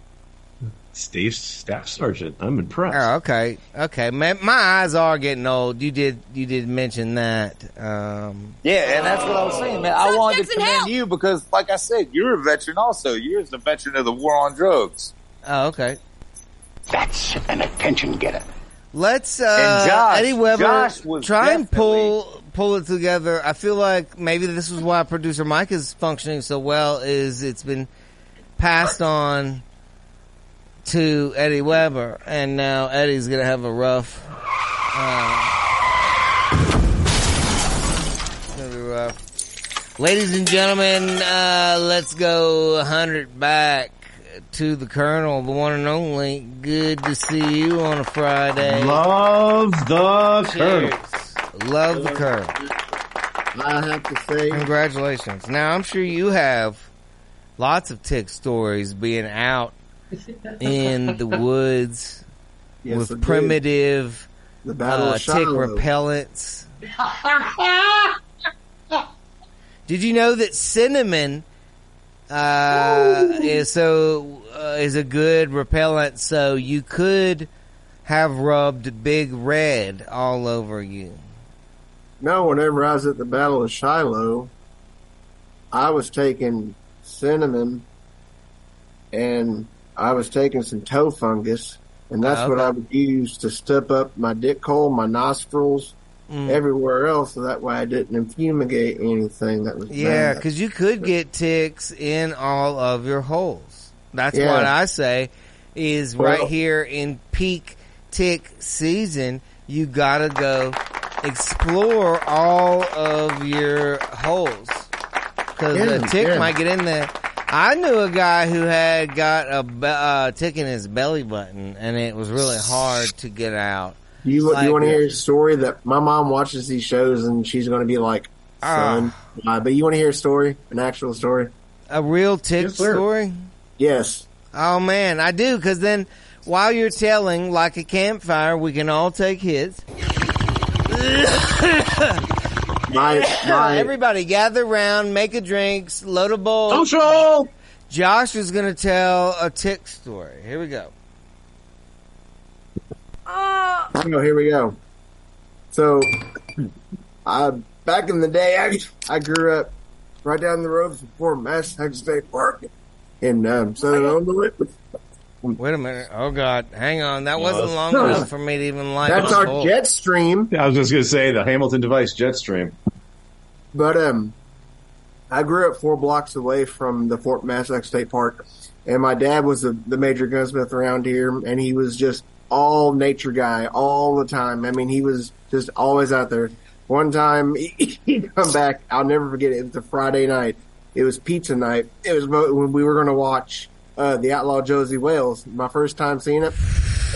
Steve Staff Sergeant, I'm impressed. Oh, okay, okay. Man, my eyes are getting old. You did, you did mention that. Um, Yeah, and that's what I was saying, man. I Suspects wanted to in commend hell. you because, like I said, you're a veteran also. You're the veteran of the war on drugs. oh, okay. That's an attention getter. Let's uh, And Josh- Eddie Weber Josh was try and pull pull it together. I feel like maybe this is why producer Mike is functioning so well. Is it's been passed on to Eddie Weber, and now Eddie's gonna have a rough. Uh, gonna be rough. Ladies and gentlemen, uh, let's go hundred back to the Colonel, the one and only. Good to see you on a Friday. Love the Colonel. Cheers. Love the Colonel. I have to say, Congratulations. Now, I'm sure you have lots of tick stories being out in the woods yes, with primitive the Battle uh, of tick repellents. Did you know that cinnamon uh, is so uh, is a good repellent? So you could have rubbed Big Red all over you. No, whenever I was at the Battle of Shiloh, I was taking cinnamon and I was taking some toe fungus, and that's Oh, what. I would use to step up my dick hole, my nostrils, mm. everywhere else, so that way I didn't fumigate anything that was Yeah, because you could get ticks in all of your holes. That's Yeah. what I say is Well- right here in peak tick season, you gotta go explore all of your holes. Cause Yeah, a tick yeah. might get in there. I knew a guy who had got a be- uh, tick in his belly button and it was really hard to get out. Do you, Like- you want to uh, hear a story that my mom watches these shows and she's going to be like, ah. son, why? but you want to hear a story, an actual story? A real tick Yes, story? Yes. Oh man, I do because then while you're telling like a campfire, we can all take hits. My, my, Everybody gather around, make a drink, load a bowl. Social. Josh is going to tell a tick story. Here we go. oh, here we go. So, I, back in the day, I, I grew up right down the road from Fort Massachusetts State Park in um, Southern Illinois. Wait a minute. Oh God, hang on. That wasn't that's- long enough for me to even light That's my our bowl. jet stream. I was just gonna say the Hamilton device jet stream. But um, I grew up four blocks away from the Fort Massac State Park, and my dad was the, the major gunsmith around here, and he was just all nature guy all the time. I mean, he was just always out there. One time he, he'd come back, I'll never forget it. It was a Friday night. It was pizza night. It was when we were going to watch uh, the Outlaw Josey Wales. My first time seeing it,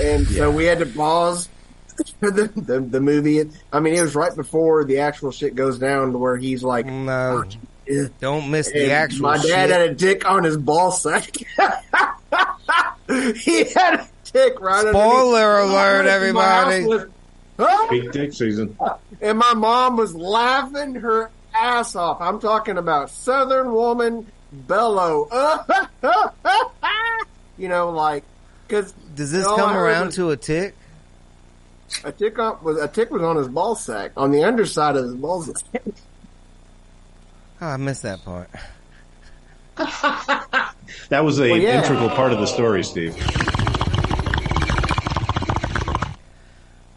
and so we had to pause the, the the movie. I mean, it was right before the actual shit goes down to where he's like, No, "Yeah." don't miss And the actual. My dad shit. had a dick on his ball sack. he had a dick right. Spoiler underneath- alert, My everybody. was- Huh? Big dick season. And my mom was laughing her ass off. I'm talking about Southern woman bellow. Uh, you know, like because Does this come around was- to a tick? a tick on, was a tick was on his ball sack on the underside of his ball sack. Oh, I missed that part. That was a Well, yeah. integral part of the story, Steve.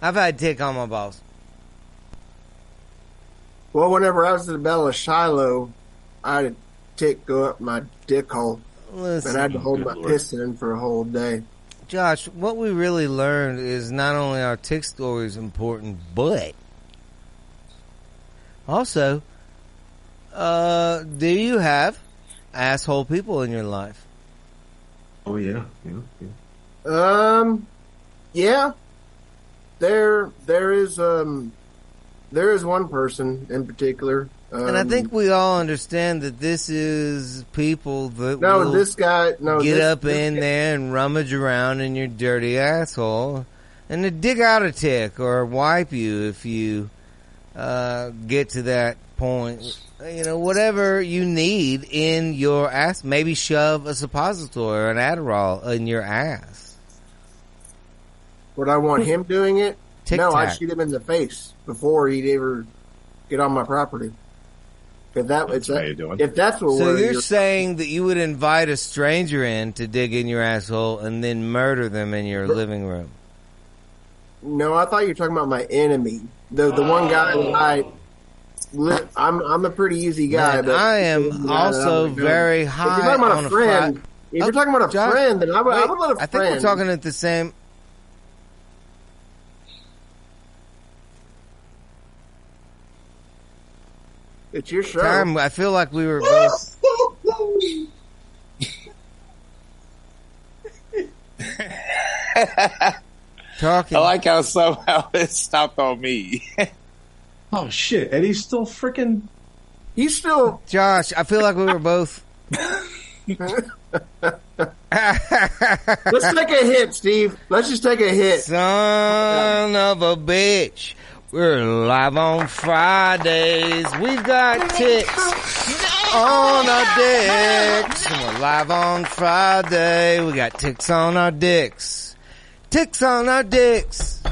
I've had tick on my balls. Well, whenever I was at the Battle of Shiloh, I had a tick go up my dick hole, and I had to hold my Lord. piston in for a whole day. Josh, what we really learned is not only are tick stories important, but also, uh, do you have asshole people in your life? Oh yeah, yeah, yeah. Um, yeah, there there is um there is one person in particular. Um, And I think we all understand that this is people that no, this guy no get this- up this in guy- there and rummage around in your dirty asshole and to dig out a tick or wipe you if you uh, get to that point. You know, whatever you need in your ass. Maybe shove a suppository or an Adderall in your ass. Would I want him doing it? Tic no, I'd shoot him in the face before he'd ever get on my property. If that it's how you doing. if that's what So we're you're saying that you would invite a stranger in to dig in your asshole and then murder them in your living room? No, I thought you were talking about my enemy. The the one guy that oh. I. I'm I'm a pretty easy guy, Man, but I am also would go- very If you're high talking about on a a friend, fri- if Oh, you're talking about a oh, John, friend, then I would, I would let a I friend. think we're talking at the same. It's your show. time. I feel like we were both. talking. I like how somehow it stopped on me. Oh shit, Eddie's still freaking. He's still. Josh, I feel like we were both. Let's take a hit, Steve. Let's just take a hit. Son of a bitch. We're live on Fridays. We've got ticks on our dicks. And we're live on Friday. We got ticks on our dicks. Ticks on our dicks.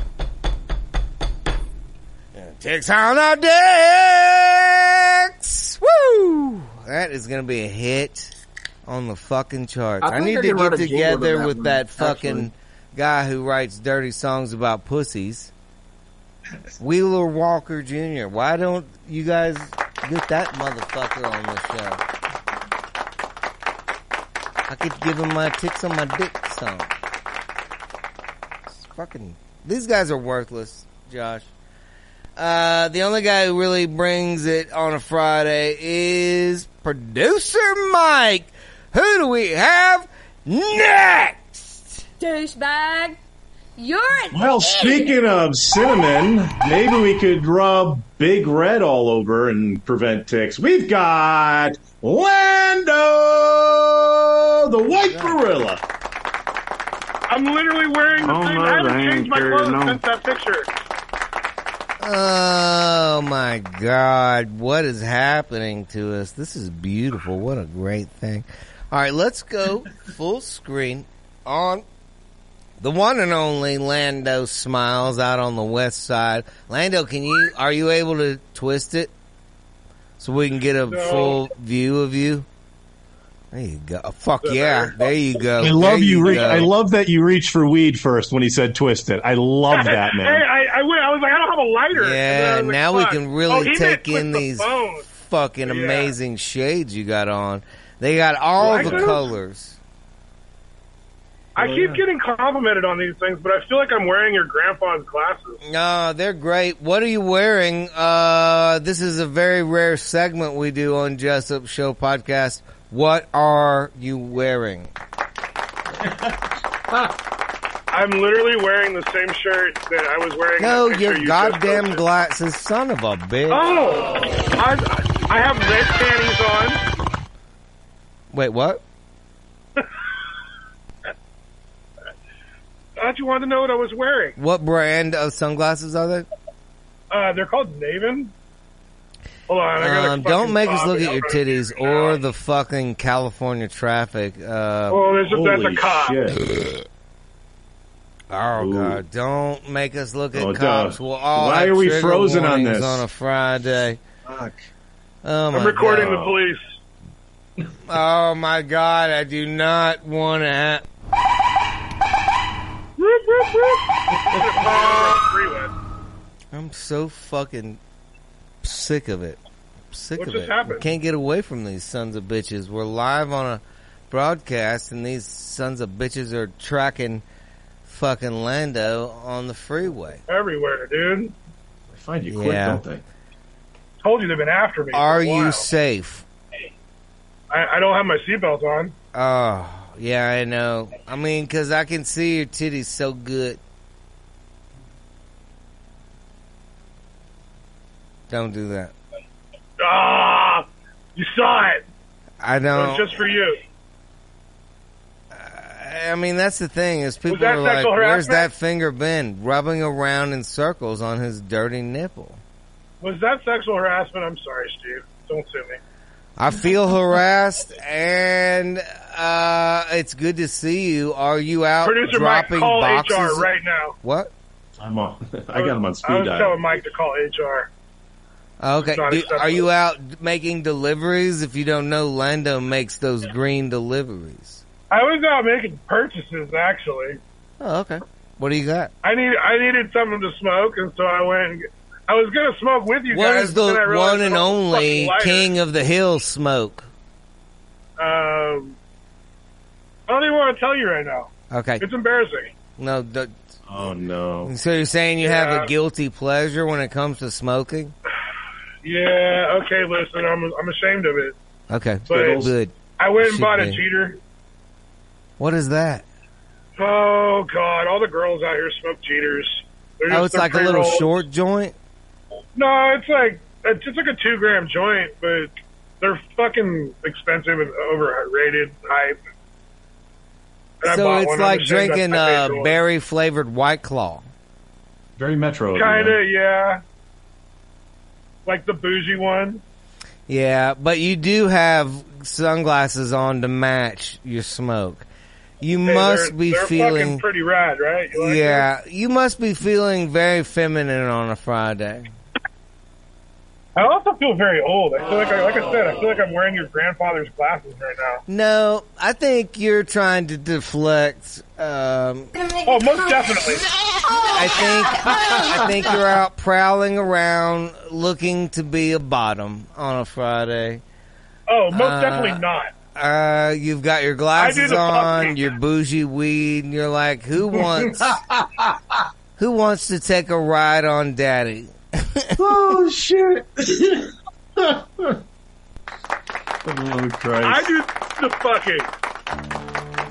Ticks on our dicks. Woo! That is gonna be a hit on the fucking charts. I I, need I to can get a jingle to together that with one, that fucking actually. guy who writes dirty songs about pussies. Wheeler Walker Jr. Why don't you guys get that motherfucker on the show? I could give him my tits on my dick song. It's fucking. These guys are worthless, Josh. Uh, the only guy who really brings it on a Friday is producer Mike. Who do we have next? Douchebag. You're an Well, idiot. speaking of cinnamon, maybe we could rub Big Red all over and prevent ticks. We've got Lando, the white gorilla. I'm literally wearing the Oh, same. no, I haven't changed my clothes on. since that picture. Oh my God. What is happening to us? This is beautiful. What a great thing. All right, let's go full screen on the one and only Lando Smiles out on the west side. Lando, can you, are you able to twist it so we can get a No. full view of you? There you go. Oh, fuck yeah. There you go. I love There you. re- I love that you reached for weed first when he said twist it. I love that, Hey, man. I, I, went- I was like, I don't have a lighter. And then I Yeah, was like, now we can Oh, really he meant take in the these phone. fucking Yeah. amazing shades you got on. They got all Like the colors. I keep getting complimented on these things, but I feel like I'm wearing your grandpa's glasses. No, they're great. What are you wearing? Uh, this is a very rare segment we do on Jessup Show podcast. What are you wearing? I'm literally wearing the same shirt that I was wearing. in No, the picture your you goddamn glasses, son of a bitch. Oh, I, I have red panties on. Wait, what? I thought you wanted to know what I was wearing. What brand of sunglasses are they? Uh, they're called Naven. Hold on, I gotta Um, don't make us look at your titties do it now. or the fucking California traffic. Uh, Oh, there's a, that's a cop. shit. Oh Ooh. God! Don't make us look at Oh, cops. We'll all Why are we frozen on this? on a Friday? Fuck. Oh my I'm recording God. the police. Oh my God! I do not want to. Ha- Whoop, whoop, whoop. Uh, freeway. I'm so fucking sick of it. Sick What of just it. We happened? can't get away from these sons of bitches. We're live on a broadcast, and these sons of bitches are tracking fucking Lando on the freeway. Everywhere, dude. They find you quick, Yeah. don't they? Told you they've been after me. for Are a you safe? I, I don't have my seatbelt on. Oh, yeah, I know. I mean, because I can see your titties so good. Don't do that. Ah, you saw it. I It was don't. just for you. I mean, that's the thing is people are like, "Where's that finger been?" Rubbing around in circles on his dirty nipple. Was that sexual harassment? I'm sorry, Steve. Don't sue me. I feel harassed, and uh, it's good to see you. Are you out Producer Mike, dropping call boxes? HR right now. What? I'm on. I got him on speed I speed was dial. telling Mike to call HR. Okay. Do- are you out making deliveries? If you don't know, Lando makes those green deliveries. I was out making purchases actually. Oh, okay. What do you got? I need I needed something to smoke, and so I went. And, I was gonna smoke with you What guys. is but the realized one and I only king of the hill smoke? Um, I don't even want to tell you right now. Okay. It's embarrassing. No. d- Oh no. So you're saying you have a guilty pleasure when it comes to smoking? Yeah. Okay. Listen, I'm I'm ashamed of it. Okay. But- Good. I went and Should bought a cheater. What is that? Oh God! All the girls out here smoke cheaters. They're Oh, it's like a little short joint. No, it's like it's just like a two gram joint, but they're fucking expensive and overrated hype. And So it's like drinking a uh, berry flavored White Claw. Very metro. of you, Kinda, yeah. Like the bougie one. Yeah, but you do have sunglasses on to match your smoke. You Hey, must they're, be they're feeling. pretty rad, right? You like them? yeah, you must be feeling very feminine on a Friday. I also feel very old. I feel like, I, like I said, I feel like I'm wearing your grandfather's glasses right now. No, I think you're trying to deflect. Um, Oh, most definitely. I think I think you're out prowling around looking to be a bottom on a Friday. Oh, most Uh, definitely not. Uh, you've got your glasses on, your bougie weed, and you're like, who wants who wants to take a ride on daddy? oh shit! Oh Christ! I do the fucking.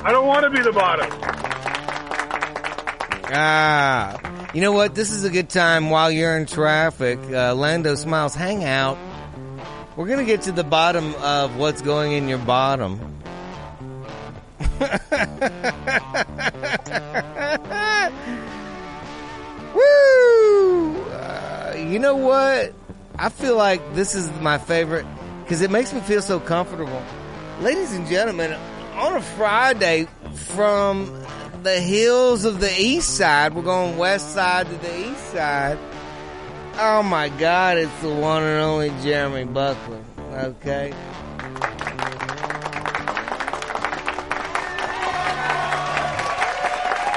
I don't want to be the bottom. Ah, you know what? This is a good time while you're in traffic. Uh, Lando Smiles Hangout. We're gonna get to the bottom of what's going in your bottom. you know what? I feel like this is my favorite because it makes me feel so comfortable. Ladies and gentlemen, on a Friday from the hills of the east side, we're going west side to the east side. Oh my God, it's the one and only Jeremy Buckland. Okay.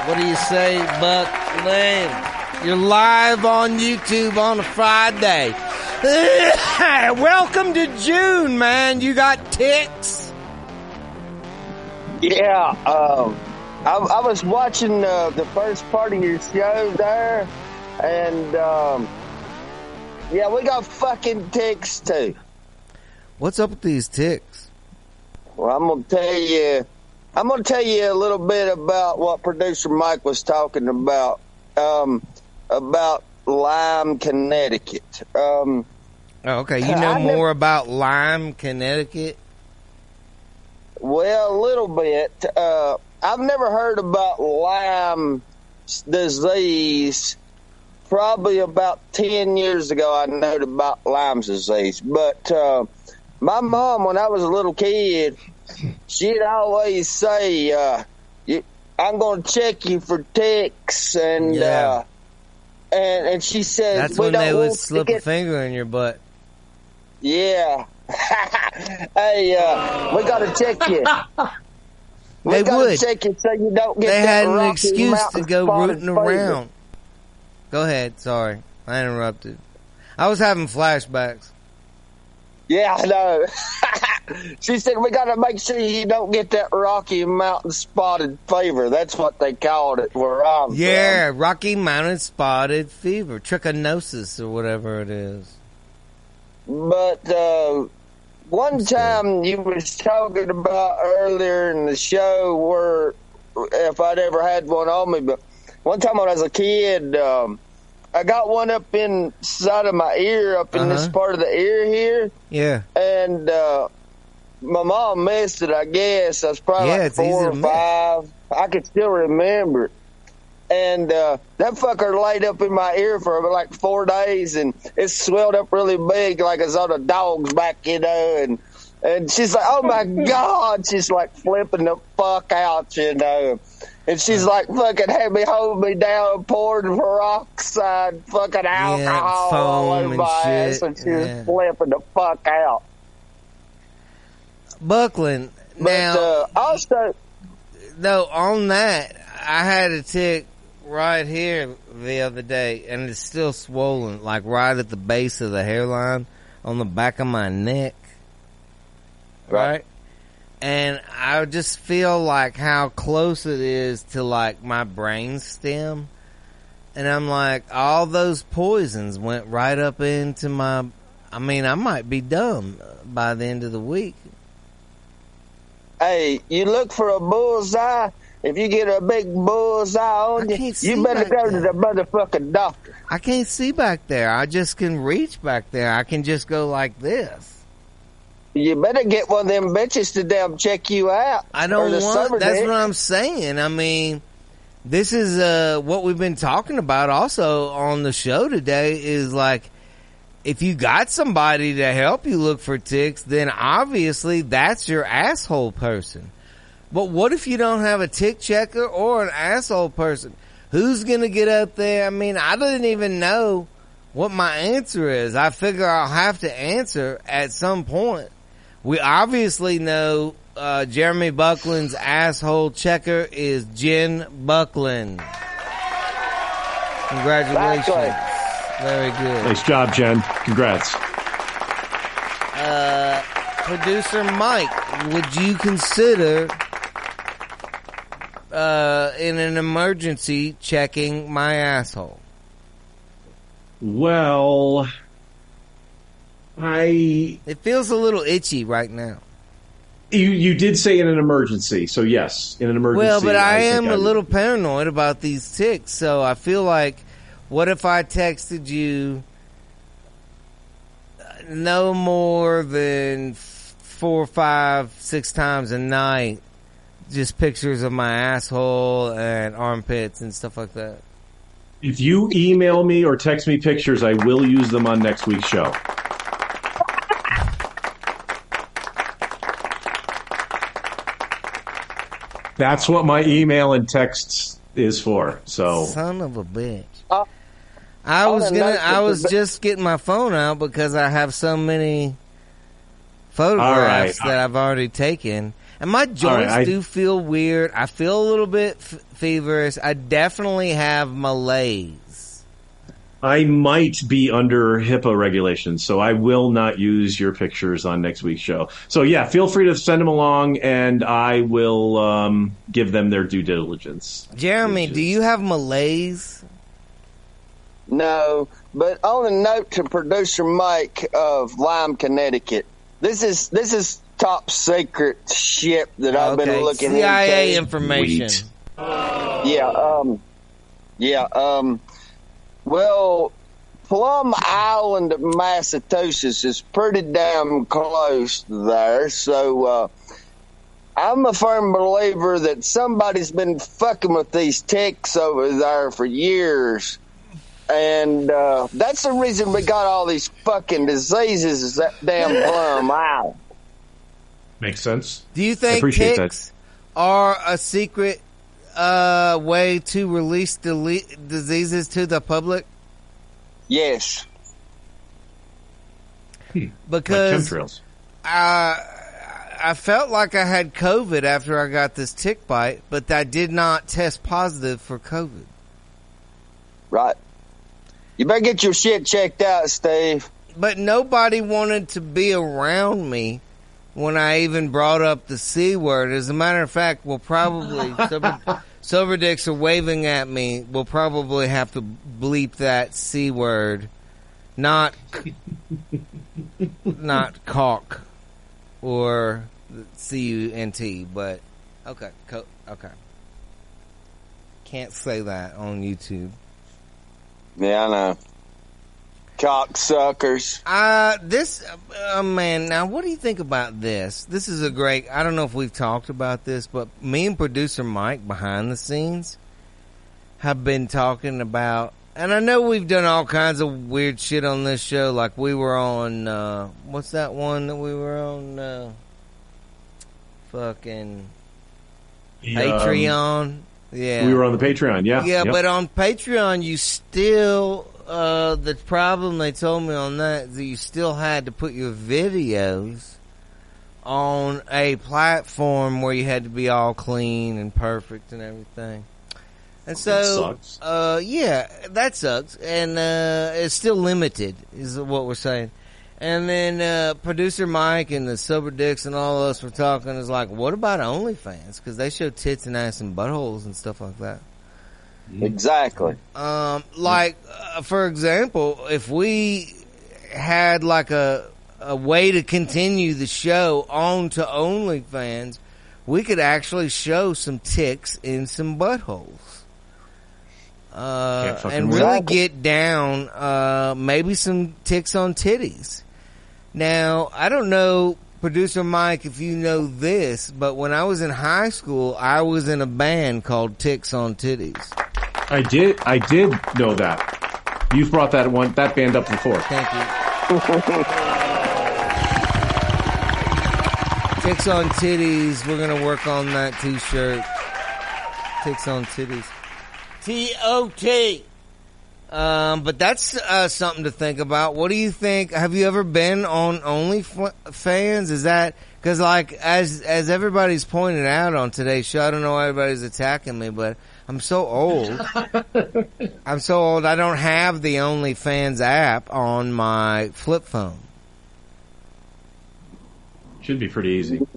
What do you say, Buck Lane? You're live on YouTube on a Friday. Welcome to June, man. You got ticks. Yeah, um, I, I was watching uh, the first part of your show there, and um, yeah, we got fucking ticks too. What's up with these ticks? Well, I'm gonna tell you, I'm gonna tell you a little bit about what producer Mike was talking about, um, about Lyme, Connecticut. Um, Oh, okay. You know I never- more about Lyme, Connecticut? Well, a little bit. Uh, I've never heard about Lyme disease. Probably about 10 years ago, I knowed about Lyme disease. But uh, my mom, when I was a little kid, she'd always say, uh, I'm going to check you for ticks. And, Yeah. And, and she said, That's when they would slip a finger in your butt. yeah. hey, uh, we gotta check you. We They gotta would. check you so you don't get They that had an excuse to go rooting around. Go ahead. Sorry. I interrupted. I was having flashbacks. Yeah, I know. she said we gotta make sure you don't get that Rocky Mountain spotted fever. That's what they called it where I'm Yeah, Rocky Mountain Spotted Fever, trichinosis or whatever it is. But uh, one time you was talking about earlier in the show where if I'd ever had one on me, but one time when I was a kid, um, I got one up inside of my ear, up in this Uh-huh. part of the ear here, Yeah. and uh, my mom missed it. I guess I was probably Yeah, like four or five. I can still remember. And uh, that fucker laid up in my ear for like four days, and it swelled up really big, like it's on a dog's back, you know. And and she's like, "Oh my god!" She's like flipping the fuck out, you know. And she's like, "Fucking had me hold me down, poured peroxide, fucking alcohol all foam over and my ass, shit, and she yeah. was flipping the fuck out." Buckland. But Now, uh, also, no, on that, I had a tick right here the other day, and it's still swollen, like right at the base of the hairline on the back of my neck. Right? And I just feel like how close it is to like my brain stem. And I'm like, all those poisons went right up into my, I mean, I might be dumb by the end of the week. hey, you look for a bullseye. If you get a big bullseye on you, you better go to the motherfucking doctor. I can't see back there. I just can reach back there. I can just go like this. You better get one of them bitches to damn check you out. I don't want. That's dick. what I'm saying. I mean, this is uh what we've been talking about also on the show today. Is like if you got somebody to help you look for ticks, then obviously that's your asshole person. But what if you don't have a tick checker or an asshole person? Who's gonna get up there? I mean, I didn't even know what my answer is. I figure I'll have to answer at some point. We obviously know uh, Jeremy Buckland's asshole checker is Jen Buckland. Congratulations. Exactly. Very good. Nice job, Jen. Congrats. Uh, producer Mike, would you consider uh, in an emergency checking my asshole? Well, I It feels a little itchy right now. you you did say in an emergency, so yes, in an emergency. Well, but I, think am a little paranoid about these ticks, so I feel like, what if I texted you no more than four, five, six times a night, just pictures of my asshole and armpits and stuff like that? If you email me or text me pictures, I will use them on next week's show. That's what my email and texts is for. So Son of a bitch. Uh, I was gonna. I was just getting my phone out because I have so many photographs All right. that I've already taken, and my joints I- do feel weird. I feel a little bit f- feverish. I definitely have malaise. I might be under HIPAA regulations, so I will not use your pictures on next week's show. So yeah, feel free to send them along, and I will um, give them their due diligence. Jeremy, do you have malaise? No, but on a note to producer Mike of Lyme, Connecticut, this is this is top secret shit that I've been Okay, looking CIA into. information. Sweet. Yeah, um, yeah, um, well, Plum Island, Massachusetts is pretty damn close there, so, uh, I'm a firm believer that somebody's been fucking with these ticks over there for years. And, uh, that's the reason we got all these fucking diseases is that damn Plum Island. Makes sense. Do you think appreciate that. ticks are a secret uh, way to release dele- diseases to the public? Yes. Like Because chemtrails. I I felt like I had COVID after I got this tick bite, but I did not test positive for COVID. Right. You better get your shit checked out, Steve. But nobody wanted to be around me when I even brought up the C word. As a matter of fact, we'll probably, Silver, Silver Dicks are waving at me. We'll probably have to bleep that C word. Not, not cock or C-U-N-T, but okay, co- okay. Can't say that on YouTube. Yeah, I know. Cocksuckers. Uh, this, uh, man, now what do you think about this? This is a great, I don't know if we've talked about this, but me and producer Mike behind the scenes have been talking about, and I know we've done all kinds of weird shit on this show, like we were on, uh, what's that one that we were on, uh, fucking Patreon? Yeah. Um, We were on the Patreon, yeah. Yeah, Yep. but on Patreon, you still, uh, the problem they told me on that is that you still had to put your videos on a platform where you had to be all clean and perfect and everything. And so, sucks. uh, yeah, that sucks. And, uh, it's still limited is what we're saying. And then, uh, producer Mike and the Sober Dicks and all of us were talking is like, what about OnlyFans? Cause they show tits and ass and buttholes and stuff like that. Exactly. Um, like uh, for example, if we had like a a way to continue the show on to OnlyFans, we could actually show some ticks in some buttholes. Uh, and wait. really get down, uh, maybe some ticks on titties. Now, I don't know, producer Mike, if you know this, but when I was in high school, I was in a band called Ticks on Titties. I did. I did know that. You've brought that one that band up before. Thank you. Ticks on titties. We're gonna work on that T-shirt. Ticks on titties. T O T. Um, but that's uh, something to think about. What do you think? Have you ever been on OnlyFans? Is that because, like, as as everybody's pointed out on today's show, I don't know why everybody's attacking me, but I'm so old. I'm so old. I don't have the OnlyFans app on my flip phone. Should be pretty easy.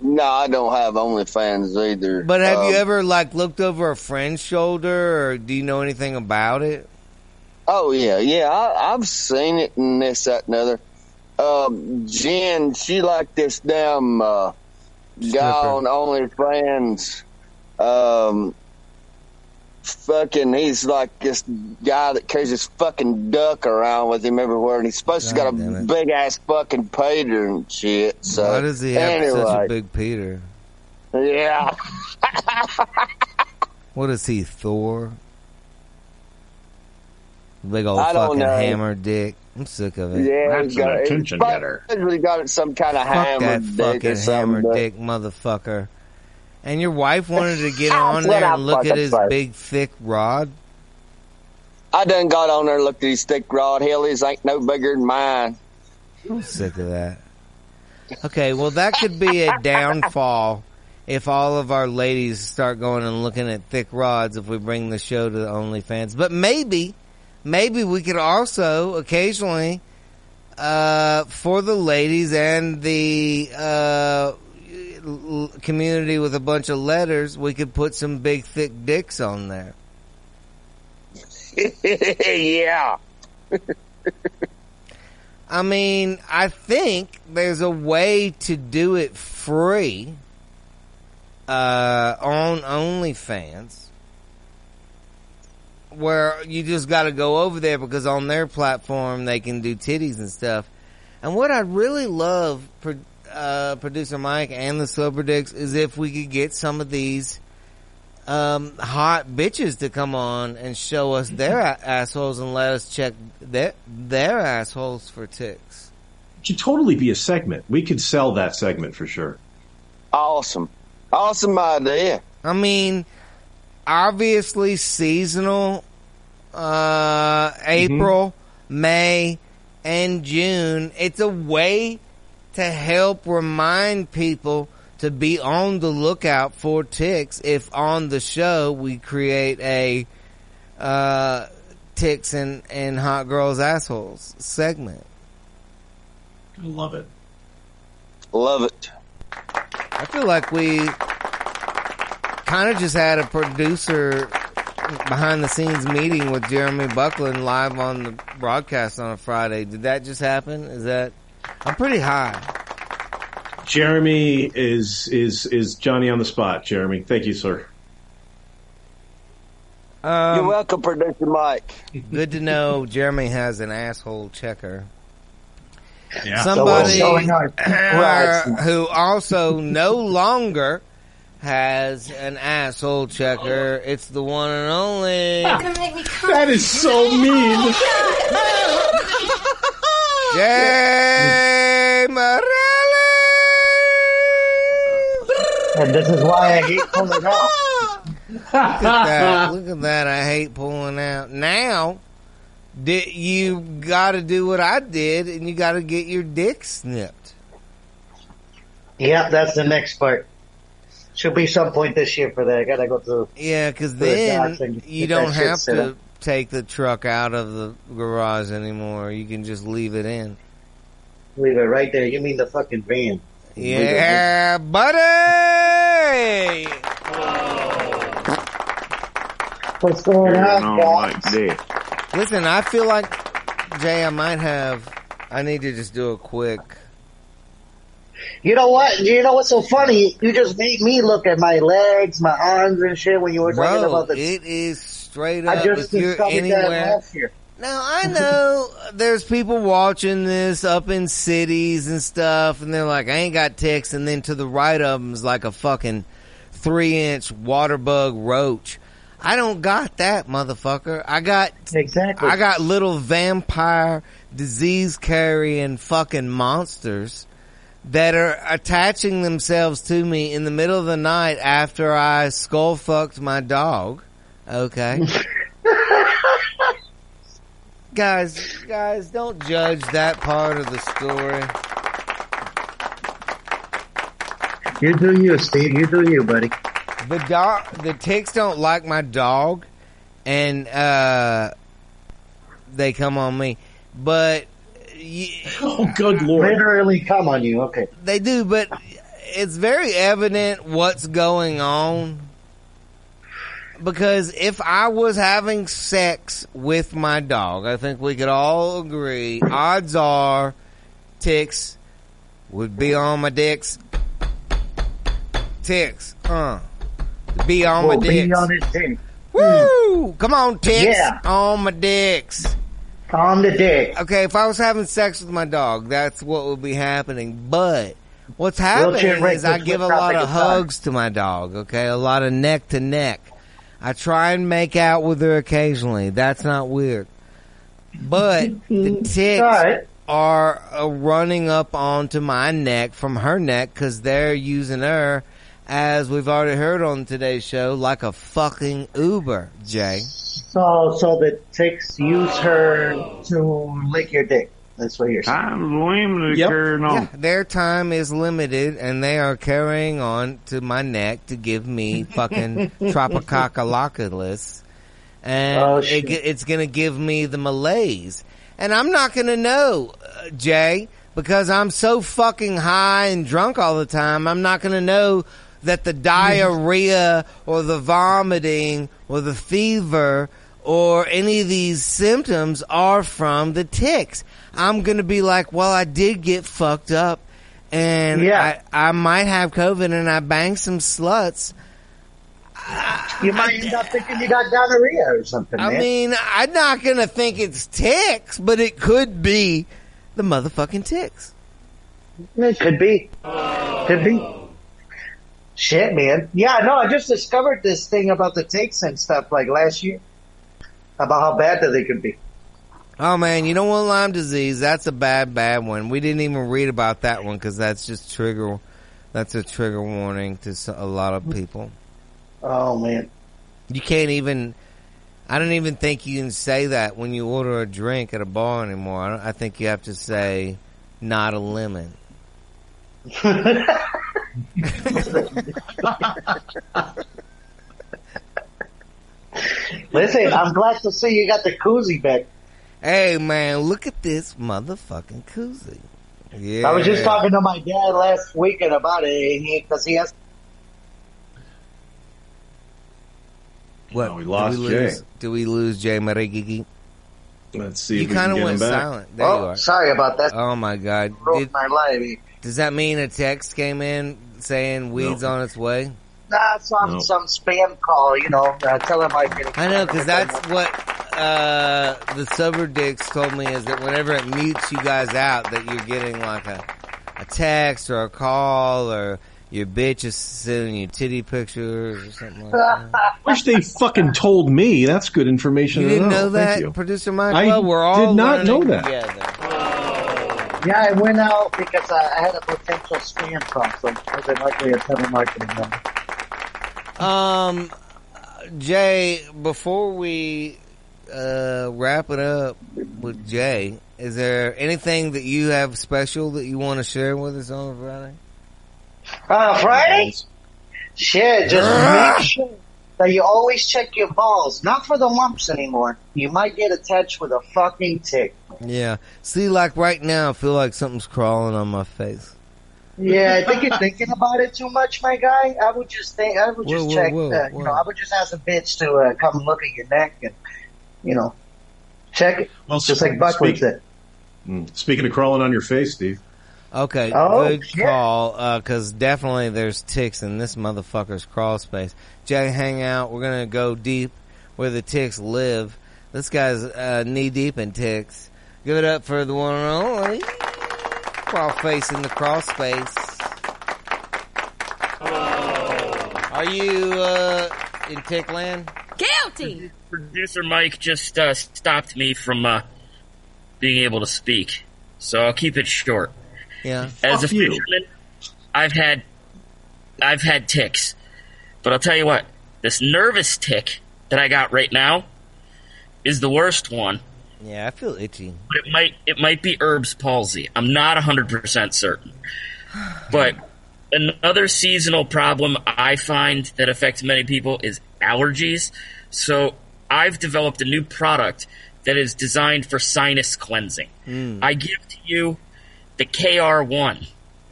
No, I don't have OnlyFans either. But have you Um, ever like looked over a friend's shoulder, or do you know anything about it? Oh yeah, yeah. I, I've seen it and this, that, and other. Um, Jen, she like this damn uh, guy on OnlyFans. Um, fucking, he's like this guy that carries this fucking duck around with him everywhere, and he's supposed to got a God damn it. big ass fucking Peter and shit. So Why does he have anyway, such a big Peter? Yeah. What is he, Thor? Big old I don't fucking know. hammer dick. I'm sick of it. Yeah, he's got, he's probably got it some kind of Fuck hammer that dick or fucking something. hammer dick motherfucker. And your wife wanted to get on there and look at his big thick rod. I done got on there and looked at his thick rod. Hell, his ain't no bigger than mine. I'm sick of that. Okay, well that could be a downfall if all of our ladies start going and looking at thick rods if we bring the show to the OnlyFans. But maybe, maybe we could also occasionally, uh, for the ladies and the, uh, community with a bunch of letters, we could put some big thick dicks on there. yeah. I mean, I think there's a way to do it free uh, on OnlyFans, where you just got to go over there because on their platform they can do titties and stuff. And what I'd really love, uh, producer Mike and the Sober Dicks, is if we could get some of these um, hot bitches to come on and show us their assholes and let us check their their assholes for ticks. It should totally be a segment. We could sell that segment for sure. Awesome. Awesome idea. I mean, obviously seasonal, uh, April, May, and June. It's a way to help remind people to be on the lookout for ticks if on the show we create a, uh, ticks and, and hot girls assholes segment. I love it. Love it. I feel like we kind of just had a producer behind the scenes meeting with Jeremy Buckland live on the broadcast on a Friday. Did that just happen? Is that? I'm pretty high. Jeremy is is is Johnny on the spot. Jeremy, thank you, sir. Um, You're welcome, producer Mike. Good to know Jeremy has an asshole checker. Yeah. Somebody So what's going on? Right. who also no longer has an asshole checker. It's the one and only. That is so mean. Jay And this is why I hate pulling out. Look at that. Look at that. I hate pulling out. Now, did you got to do what I did and you got to get your dick snipped. Yep, that's the next part. Should be some point this year for that. I gotta go through. Yeah, because the then you don't have to up. Take the truck out of the garage anymore. You can just leave it in. Leave it right there. You mean the fucking van? Yeah, buddy. Oh. What's going on, on guys? dick. Listen, I feel like Jay, I might have. I need to just do a quick. You know what? You know what's so funny? You just made me look at my legs, my arms, and shit when you were talking Bro, about the. it is straight I up. just if you're discovered that anywhere, last year. Now I know there's people watching this up in cities and stuff, and they're like, "I ain't got ticks," and then to the right of them is like a fucking three inch water bug roach. I don't got that, motherfucker. I got exactly. I got little vampire disease carrying fucking monsters that are attaching themselves to me in the middle of the night after I skull fucked my dog. Okay. guys, guys, don't judge that part of the story. You're doing you, Steve. You're doing you, buddy. the dog, the ticks don't like my dog, and uh, they come on me. But oh, good lord, Literally come on you. Okay. they do. But it's very evident what's going on. Because if I was having sex with my dog, I think we could all agree, odds are ticks would be on my dicks. Ticks, uh. Be on my Will be dicks. on his dick. Woo! Come on, ticks. Yeah. On my dicks. On the dick. Okay, if I was having sex with my dog, that's what would be happening. But what's happening is I give a lot of hugs to my dog. Okay, a lot of neck to neck. I try and make out with her occasionally. That's not weird. But the ticks Alright. are uh, running up onto my neck from her neck because they're using her, as we've already heard on today's show, like a fucking Uber, Jay. So, so the ticks use her to lick your dick. That's what you're saying. I'm limited Yep. carrying on. Yeah, their time is limited, and they are carrying on to my neck to give me fucking tropicacalacalis, and Oh, it, it's gonna give me the malaise, and I'm not gonna know, uh, Jay, because I'm so fucking high and drunk all the time. I'm not gonna know that the diarrhea or the vomiting or the fever or any of these symptoms are from the ticks. I'm gonna be like, well, I did get fucked up and Yeah. I, I might have COVID and I banged some sluts. You might end up thinking you got gonorrhea or something, I man. mean, I'm not gonna think it's ticks, but it could be the motherfucking ticks. It could be. Could be. Shit, man. Yeah, no, I just discovered this thing about the ticks and stuff like last year. About how bad that they could be. Oh man, you don't want Lyme disease. That's a bad, bad one. We didn't even read about that one because that's just trigger. That's a trigger warning to a lot of people. Oh man. You can't even. I don't even think you can say that when you order a drink at a bar anymore. I, don't, I think you have to say, "Not a lemon." Listen, I'm glad to see you got the koozie back. Hey man, look at this motherfucking koozie. Yeah, I was just talking to my dad last weekend about it because he has. What? Oh, we lost do we Jay. lose, Do we lose Jay Marigigi? Let's see You kind of went him back. silent. There you Oh, are. sorry about that. Oh my god! Ruined Did- my life. does that mean a text came in saying weeds on its way? Nah, some No. some spam call. You know, uh, tell him I can. I know because that's what uh, the sober dicks told me is that whenever it mutes you guys out, that you're getting like a a text or a call or your bitch is sending you titty pictures or something like that. Wish they fucking told me. That's good information. You to didn't know Thank that, you. producer Michael? I We're all did not know that. together. Yeah, I went out because I, I had a potential spam call, so it was likely a telemarketing number. Um, Jay, before we uh, wrap it up with Jay, is there anything that you have special that you want to share with us on Friday? Uh, Friday? Shit, just make sure that you always check your balls. Not for the lumps anymore. You might get attached with a fucking tick. Yeah. See, like right now, I feel like something's crawling on my face. Yeah, I think you're thinking about it too much, my guy. I would just think, I would just whoa, check, whoa, uh, whoa. you know, I would just ask a bitch to uh, come and look at your neck and, you know, check it. Well, just like Buckley speak- said. Mm. Speaking of crawling on your face, Steve. Okay, Oh, good shit. call. Uh 'cause definitely there's ticks in this motherfucker's crawl space. Jay, hang out. We're gonna go deep where the ticks live. This guy's uh, knee deep in ticks. Give it up for the one and only crawl face in the crawl space. Are you uh, in tick land? Guilty. Producer Mike just uh, stopped me from uh, being able to speak, so I'll keep it short. Yeah. As a Fuck you. I've had I've had ticks, but I'll tell you what, this nervous tick that I got right now is the worst one. Yeah, I feel itchy. But it might it might be Erb's palsy. I'm not hundred percent certain, but another seasonal problem I find that affects many people is allergies. So I've developed a new product that is designed for sinus cleansing. Mm. I give to you the KR1.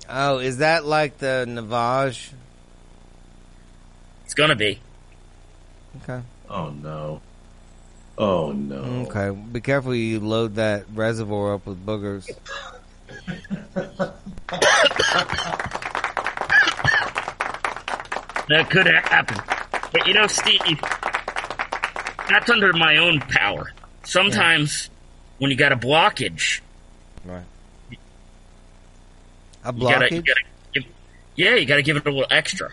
Oh, is that like the Navage? It's gonna be. Okay. Oh no. Oh no. Okay. Be careful you load that reservoir up with boogers. That could happen. But you know, Steve, that's under my own power. Sometimes when you got a blockage, Right. A you gotta, blockage? you gotta give, yeah, you gotta give it a little extra.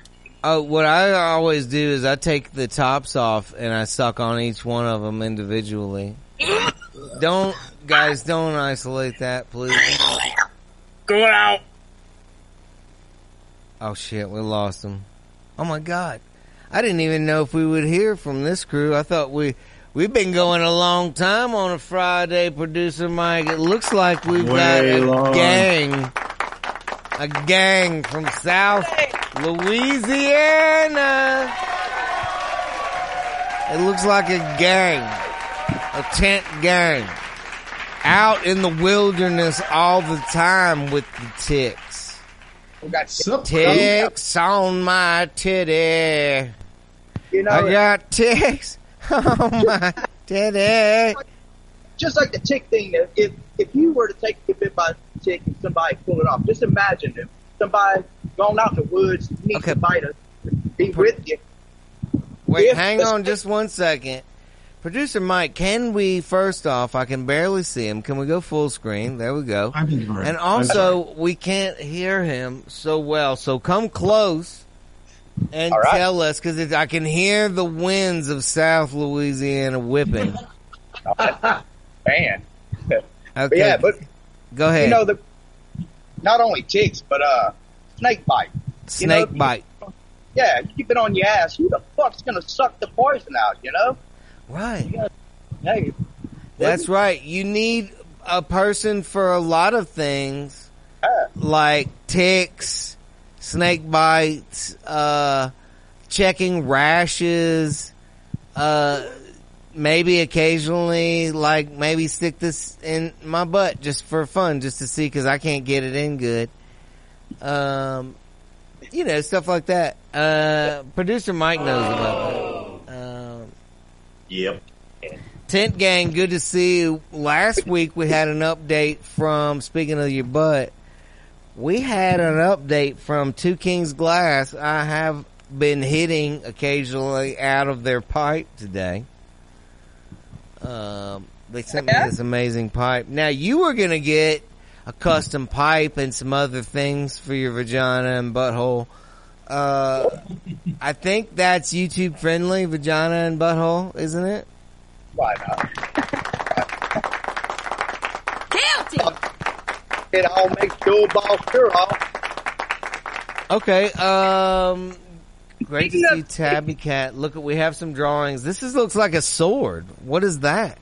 Oh, what I always do is I take the tops off and I suck on each one of them individually. don't, guys, don't isolate that, please. Go out. Oh shit, we lost him. Oh my god. I didn't even know if we would hear from this crew. I thought we, we've been going a long time on a Friday, producer Mike. It looks like we've got a long. gang. A gang from South Louisiana. It looks like a gang. A tent gang. Out in the wilderness all the time with the ticks. We got Ticks on my titty. You know, I got ticks on my titty. just like the tick thing, if- if if you were to take a bit by a tick and somebody pull it off, just imagine if somebody gone out in the woods, needs to bite us, be with you. Wait, If hang the- on just one second. Producer Mike, can we first off, I can barely see him. Can we go full screen? There we go. I'm. And also, we can't hear him so well. So come close and All right. tell us because I can hear the winds of South Louisiana whipping. Man. Okay, yeah, but go ahead. you know the not only ticks, but uh, snake bite. You know, Snake bite. Yeah, you keep it on your ass. Who the fuck's gonna suck the poison out? You know? Right. Hey, That's right. You need a person for a lot of things, like ticks, snake bites, uh, checking rashes, uh, maybe occasionally, like maybe stick this in my butt just for fun, just to see because I can't get it in good. Um, you know, stuff like that. Uh, producer Mike knows about that. Um, Yep. Tent Gang, good to see you. Last week we had an update from, speaking of your butt, we had an update from Two Kings Glass. I have been hitting occasionally out of their pipe today. Um, they sent me this amazing pipe. Now you were gonna get a custom pipe and some other things for your vagina and butthole. Uh, I think that's YouTube friendly, vagina and butthole, isn't it? why not? Guilty. It all makes your ball sure off. Okay, um, great to Speaking see Tabby Cat. Look, at we have some drawings. This is looks like a sword. What is that?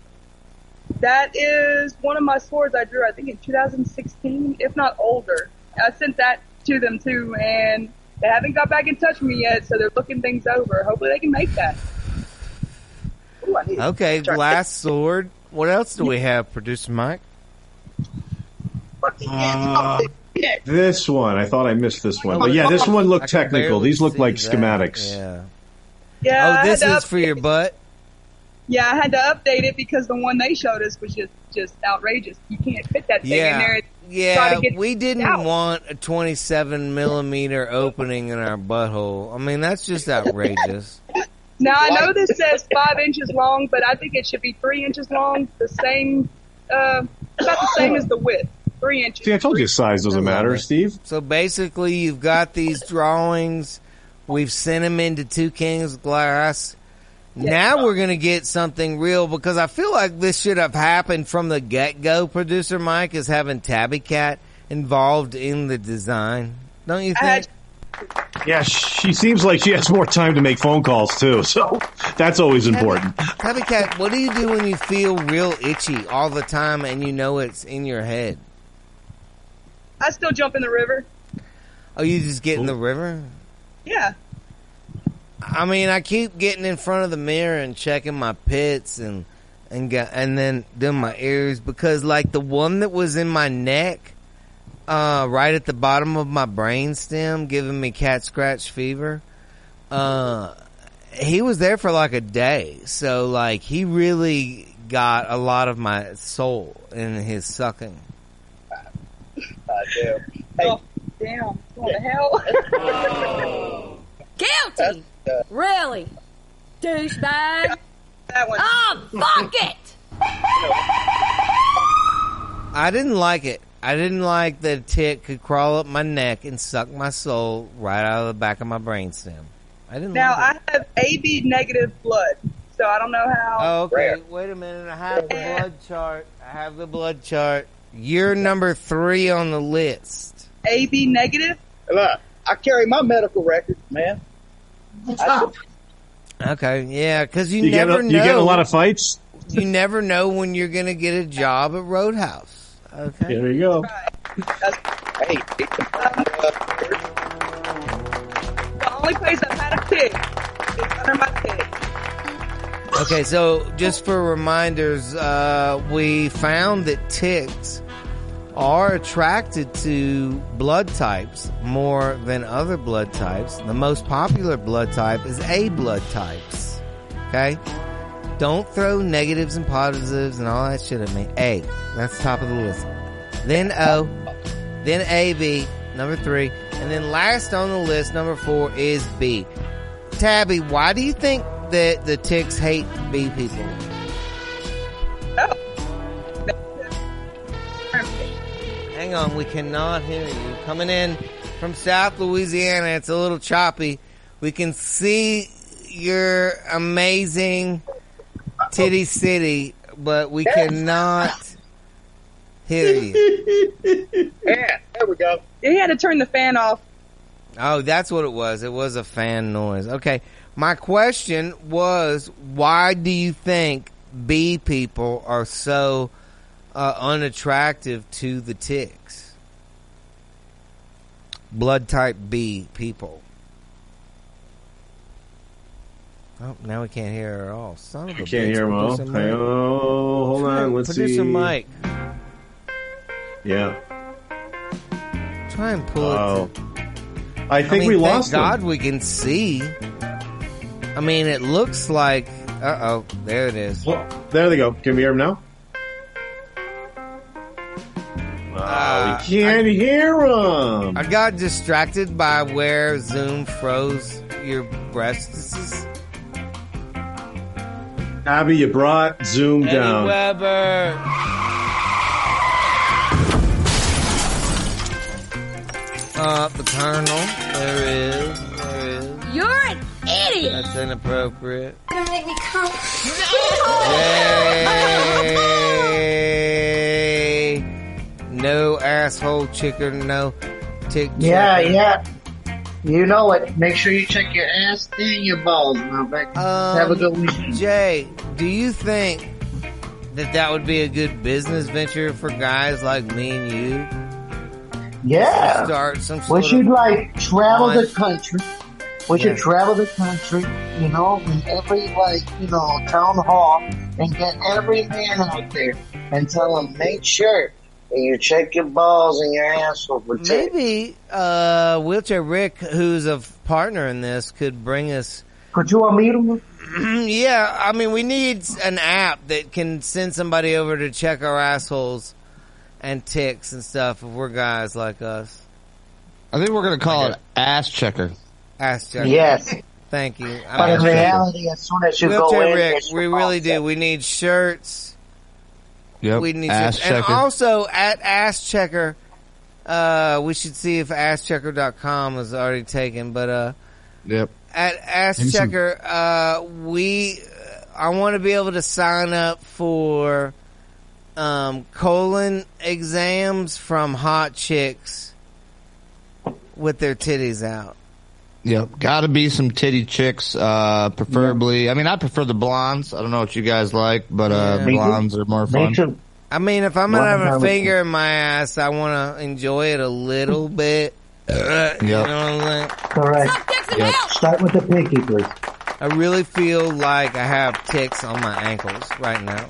That is one of my swords I drew, I think in 2016, if not older. I sent that to them too, and they haven't got back in touch with me yet, so they're looking things over. Hopefully they can make that. Ooh, Okay, glass sword. What else do we have, producer Mike? Uh, this one, I thought I missed this one, but yeah, this one looked technical. These look like that. schematics. Yeah. Yeah, oh, this is for your butt. Yeah, I had to update it because the one they showed us was just just outrageous. You can't fit that thing in there. and yeah. We didn't out. want a 27 millimeter opening in our butthole. I mean, that's just outrageous. Now I know this says five inches long, but I think it should be three inches long. The same, uh, about the same as the width, three inches. See, I told you size doesn't matter, Steve. So basically, you've got these drawings. We've sent them into Two Kings Glass. Now we're going to get something real because I feel like this should have happened from the get go. Producer Mike is having Tabby Cat involved in the design. Don't you think? Uh, yeah, she seems like she has more time to make phone calls too, so that's always important. Tabby Cat, what do you do when you feel real itchy all the time and you know it's in your head? I still jump in the river. Oh, you just get in the river? Yeah. I mean, I keep getting in front of the mirror and checking my pits and and got, and then doing my ears because like the one that was in my neck, uh, right at the bottom of my brain stem, giving me cat scratch fever. Uh, he was there for like a day, so like he really got a lot of my soul in his sucking. Uh, do. Hey, Oh, damn. What the hell? Guilty. Really? Douchebag. That one. Oh, fuck it. I didn't like it. I didn't like that a tick could crawl up my neck and suck my soul right out of the back of my brainstem. I didn't Now like. I have AB negative blood, so I don't know how. Oh, okay. Wait a minute. I have the blood chart. I have the blood chart. You're number three on the list. AB negative. Look, I carry my medical record, man. Okay, yeah, because you, You get, never a, know. you get a lot of fights. you never know when you're gonna get a job at Roadhouse. Okay. There you go. hey, The only place I've had a pig is under my pig. Okay, so just for reminders, uh, we found that ticks are attracted to blood types more than other blood types. The most popular blood type is A blood types. Okay? Don't throw negatives and positives and all that shit at me. A. That's top of the list. Then O. Then AB, number three. And then last on the list, number four, is B. Tabby, why do you think that the ticks hate B people? Oh. Hang on, we cannot hear you. Coming in from South Louisiana, it's a little choppy. We can see your amazing titty city, but we cannot hear you. yeah, there we go. He had to turn the fan off. Oh, that's what it was. It was a fan noise. Okay. My question was, why do you think bee people are so uh, unattractive to the ticks? Blood type B people. Oh, now we can't hear her at all. Son of a I bitch. can't hear him all. Hey, oh, hold on. Let's Producer see. mic. Yeah. try and pull Oh. it. I think mean, we lost. God we can see. I mean, it looks like. Uh oh, there it is. Well, there they go. Can we hear him now? Can't hear him. I got distracted by where Zoom froze your breasts. Abby, you brought Zoom Eddie down. Weber. Uh, the Colonel. There is. There is. You're an idiot. That's inappropriate. Gonna make me come. Yay! Asshole chicken, no tick. Yeah, chicken. yeah. You know it. Make sure you check your ass and your balls, now, Becky. Have a good weekend. Um, Jay, do you think that that would be a good business venture for guys like me and you? Yeah. Start some We should like travel the country. We should Yeah. travel the country, you know, in every like, you know, town hall and get every man out there and tell them, make sure you check your balls and your asshole for ticks. Maybe uh, Wheelchair Rick, who's a partner in this, could bring us. Could you want me to? yeah, I mean, we need an app that can send somebody over to check our assholes and ticks and stuff if we're guys like us. I think we're gonna call it ass checker. Ass checker. Yes. Thank you. But in Ass reality, as soon as you go Wheelchair in, Rick, we really do. We need shirts. Yep. We need ass shirts. And checker. also at Ass Checker, uh, we should see if AssChecker.com is already taken, but, uh, yep. at Ass Checker, uh, we, I want to be able to sign up for, um, colon exams from hot chicks with their titties out. Yep. Gotta be some titty chicks, uh, preferably. I mean, I prefer the blondes. I don't know what you guys like, but, uh, Yeah. Blondes are more fun. Me. I mean, if I'm gonna have a finger in my ass, I want to enjoy it a little bit. Uh, You know what I'm saying? Correct. Start with the pinky, please. I really feel like I have ticks on my ankles right now.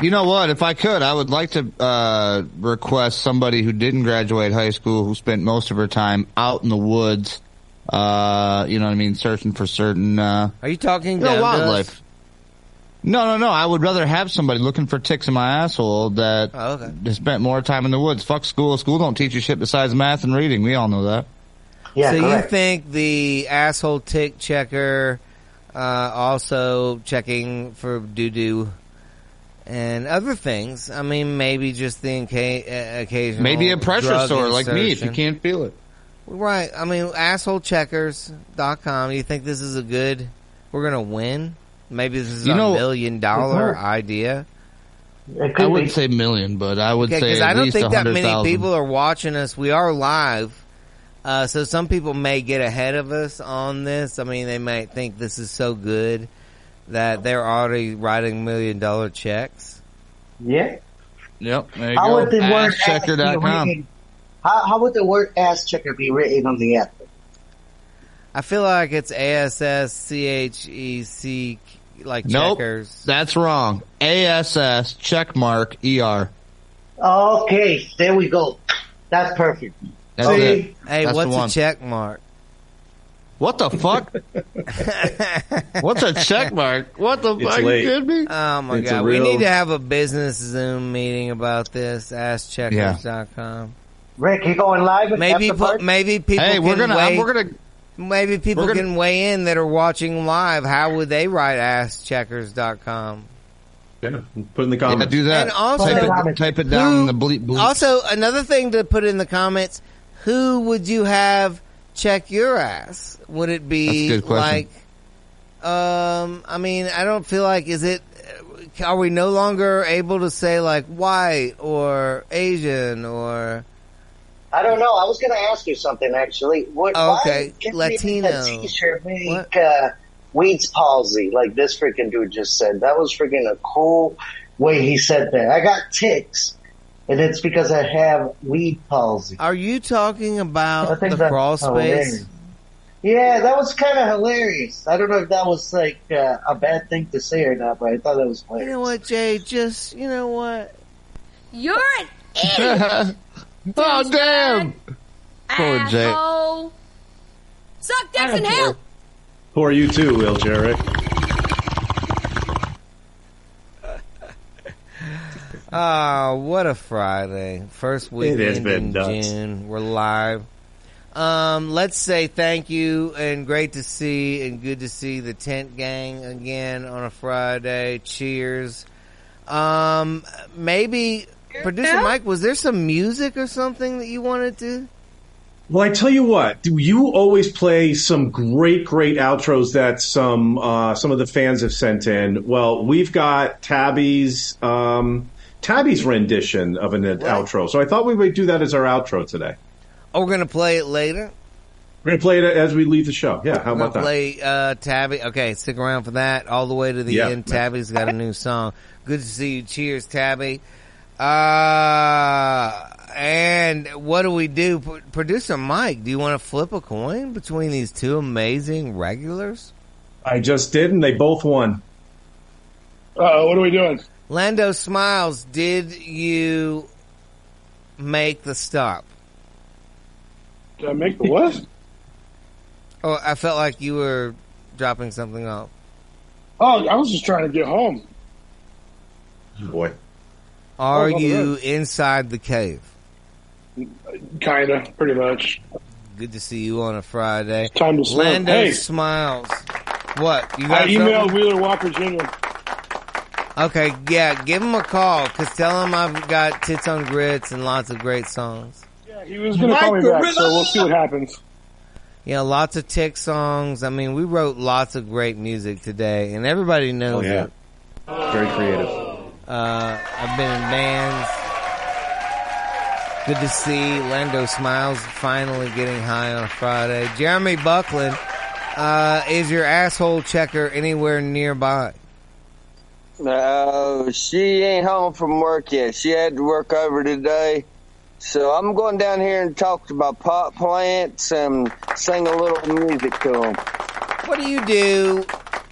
You know what? If I could, I would like to uh, request somebody who didn't graduate high school, who spent most of her time out in the woods. Uh, you know what I mean, searching for certain. Uh, Are you talking you know, down wildlife? dust? No, no, no. I would rather have somebody looking for ticks in my asshole that Oh, okay. has spent more time in the woods. Fuck school. School don't teach you shit besides math and reading. We all know that. Yeah, so correct. you think the asshole tick checker, uh, also checking for doo doo and other things? I mean, maybe just the inca- uh, occasional Maybe a pressure drug sore like me if you can't feel it. Right. I mean, assholecheckers.com. You think this is a good? We're gonna win. Maybe this is You a know- million dollar idea. I wouldn't say million, but I would Okay, say because at I don't think that many 100,000. people are watching us. We are live, uh, so some people may get ahead of us on this. I mean, they might think this is so good that they're already writing million dollar checks. Yeah. Yep. There you How go. would the word ass be Asschecker.com. written? How, how would the word ass checker be written on the app? I feel like it's A S S C H E C like Nope. checkers. That's wrong. ASS check mark ER. Okay, there we go. That's perfect. That's See? it. Hey, That's what's the a one. check mark? What the fuck? What's a check mark? What the It's fuck? late. You kidding me? Oh my It's a god, we need to have a business Zoom meeting about this. AskCheckers.com. Rick, you going live? at Maybe after party? pu- maybe people Hey, can we're gonna weigh, we're gonna maybe people gonna- can weigh in that are watching live. How would they write AskCheckers.com? Yeah, put in the yeah, comments. do that. And also- type it, type it down Who- in the bleep bleep. Also, another thing to put in the comments: Who would you have check your ass? Would it be That's a good question. like? Um, I mean, I don't feel like is it. Are we no longer able to say like white or Asian or? I don't know. I was going to ask you something actually. What, Oh, okay. Why Latino. Latino. T-shirt make uh, weeds palsy like this freaking dude just said. That was freaking a cool way he said that. I got ticks, and it's because I have weed palsy. Are you talking I about think the that's crawl space? hilarious. Yeah, that was kind of hilarious. I don't know if that was like uh, a bad thing to say or not, but I thought that was You know what, Jay? Just you know what? You're an idiot. Oh damn! Poor Jay. Suck dicks and help. Who are you too, Will Jarrett? Ah, what a Friday. First It has weekend been in nuts. June. We're live. Um, let's say thank you and great to see and good to see the tent gang again on a Friday. Cheers. Um, maybe producer Mike, was there some music or something that you wanted to? Well, I tell you what, do you always play some great, great outros that some uh, some of the fans have sent in? Well, we've got Tabby's um, Tabby's rendition of an outro, so I thought we would do that as our outro today. Oh, we're gonna play it later. We're gonna play it as we leave the show. Yeah, how We're about gonna that? play uh, Tabby. Okay, stick around for that all the way to the Yeah, end. man. Tabby's got a new song. Good to see you. Cheers, Tabby. Uh, and what do we do? P- Producer Mike, do you want to flip a coin between these two amazing regulars? I just did, and they both won. Uh, what are we doing? Lando Smiles, did you make the stop? Did I make the what? Oh, I felt like you were dropping something off. Oh, I was just trying to get home. Boy, Are the you inside the cave? Kinda, pretty much. Good to see you on a Friday. Time to smoke. Lando Hey. smiles. What? You got I got emailed something? Wheeler Walker Jr. Okay, yeah, give him a call. Cause tell him I've got tits on grits and lots of great songs. Yeah, he was going to call me back, so we'll see what happens. Yeah, lots of tick songs. I mean, we wrote lots of great music today, and everybody knows Oh, yeah. it. very creative. Uh, I've been in bands. Good to see Lando Smiles finally getting high on a Friday. Jeremy Buckland, uh, is your asshole checker anywhere nearby? No, she ain't home from work yet. She had to work over today. So I'm going down here and talk to my pot plants and sing a little music to them. What do you do?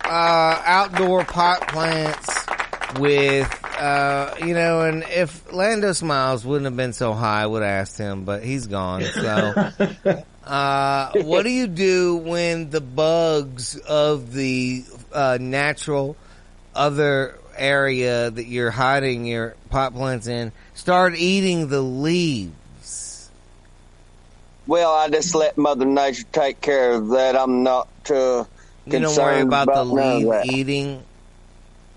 Uh, outdoor pot plants with, uh, you know, and if Lando Smiles wouldn't have been so high, I would have asked him, but he's gone. So, uh, what do you do when the bugs of the uh, natural other area that you're hiding your pot plants in start eating the leaves? Well, I just let Mother Nature take care of that. I'm not uh, You don't worry concerned about the none leaf eating.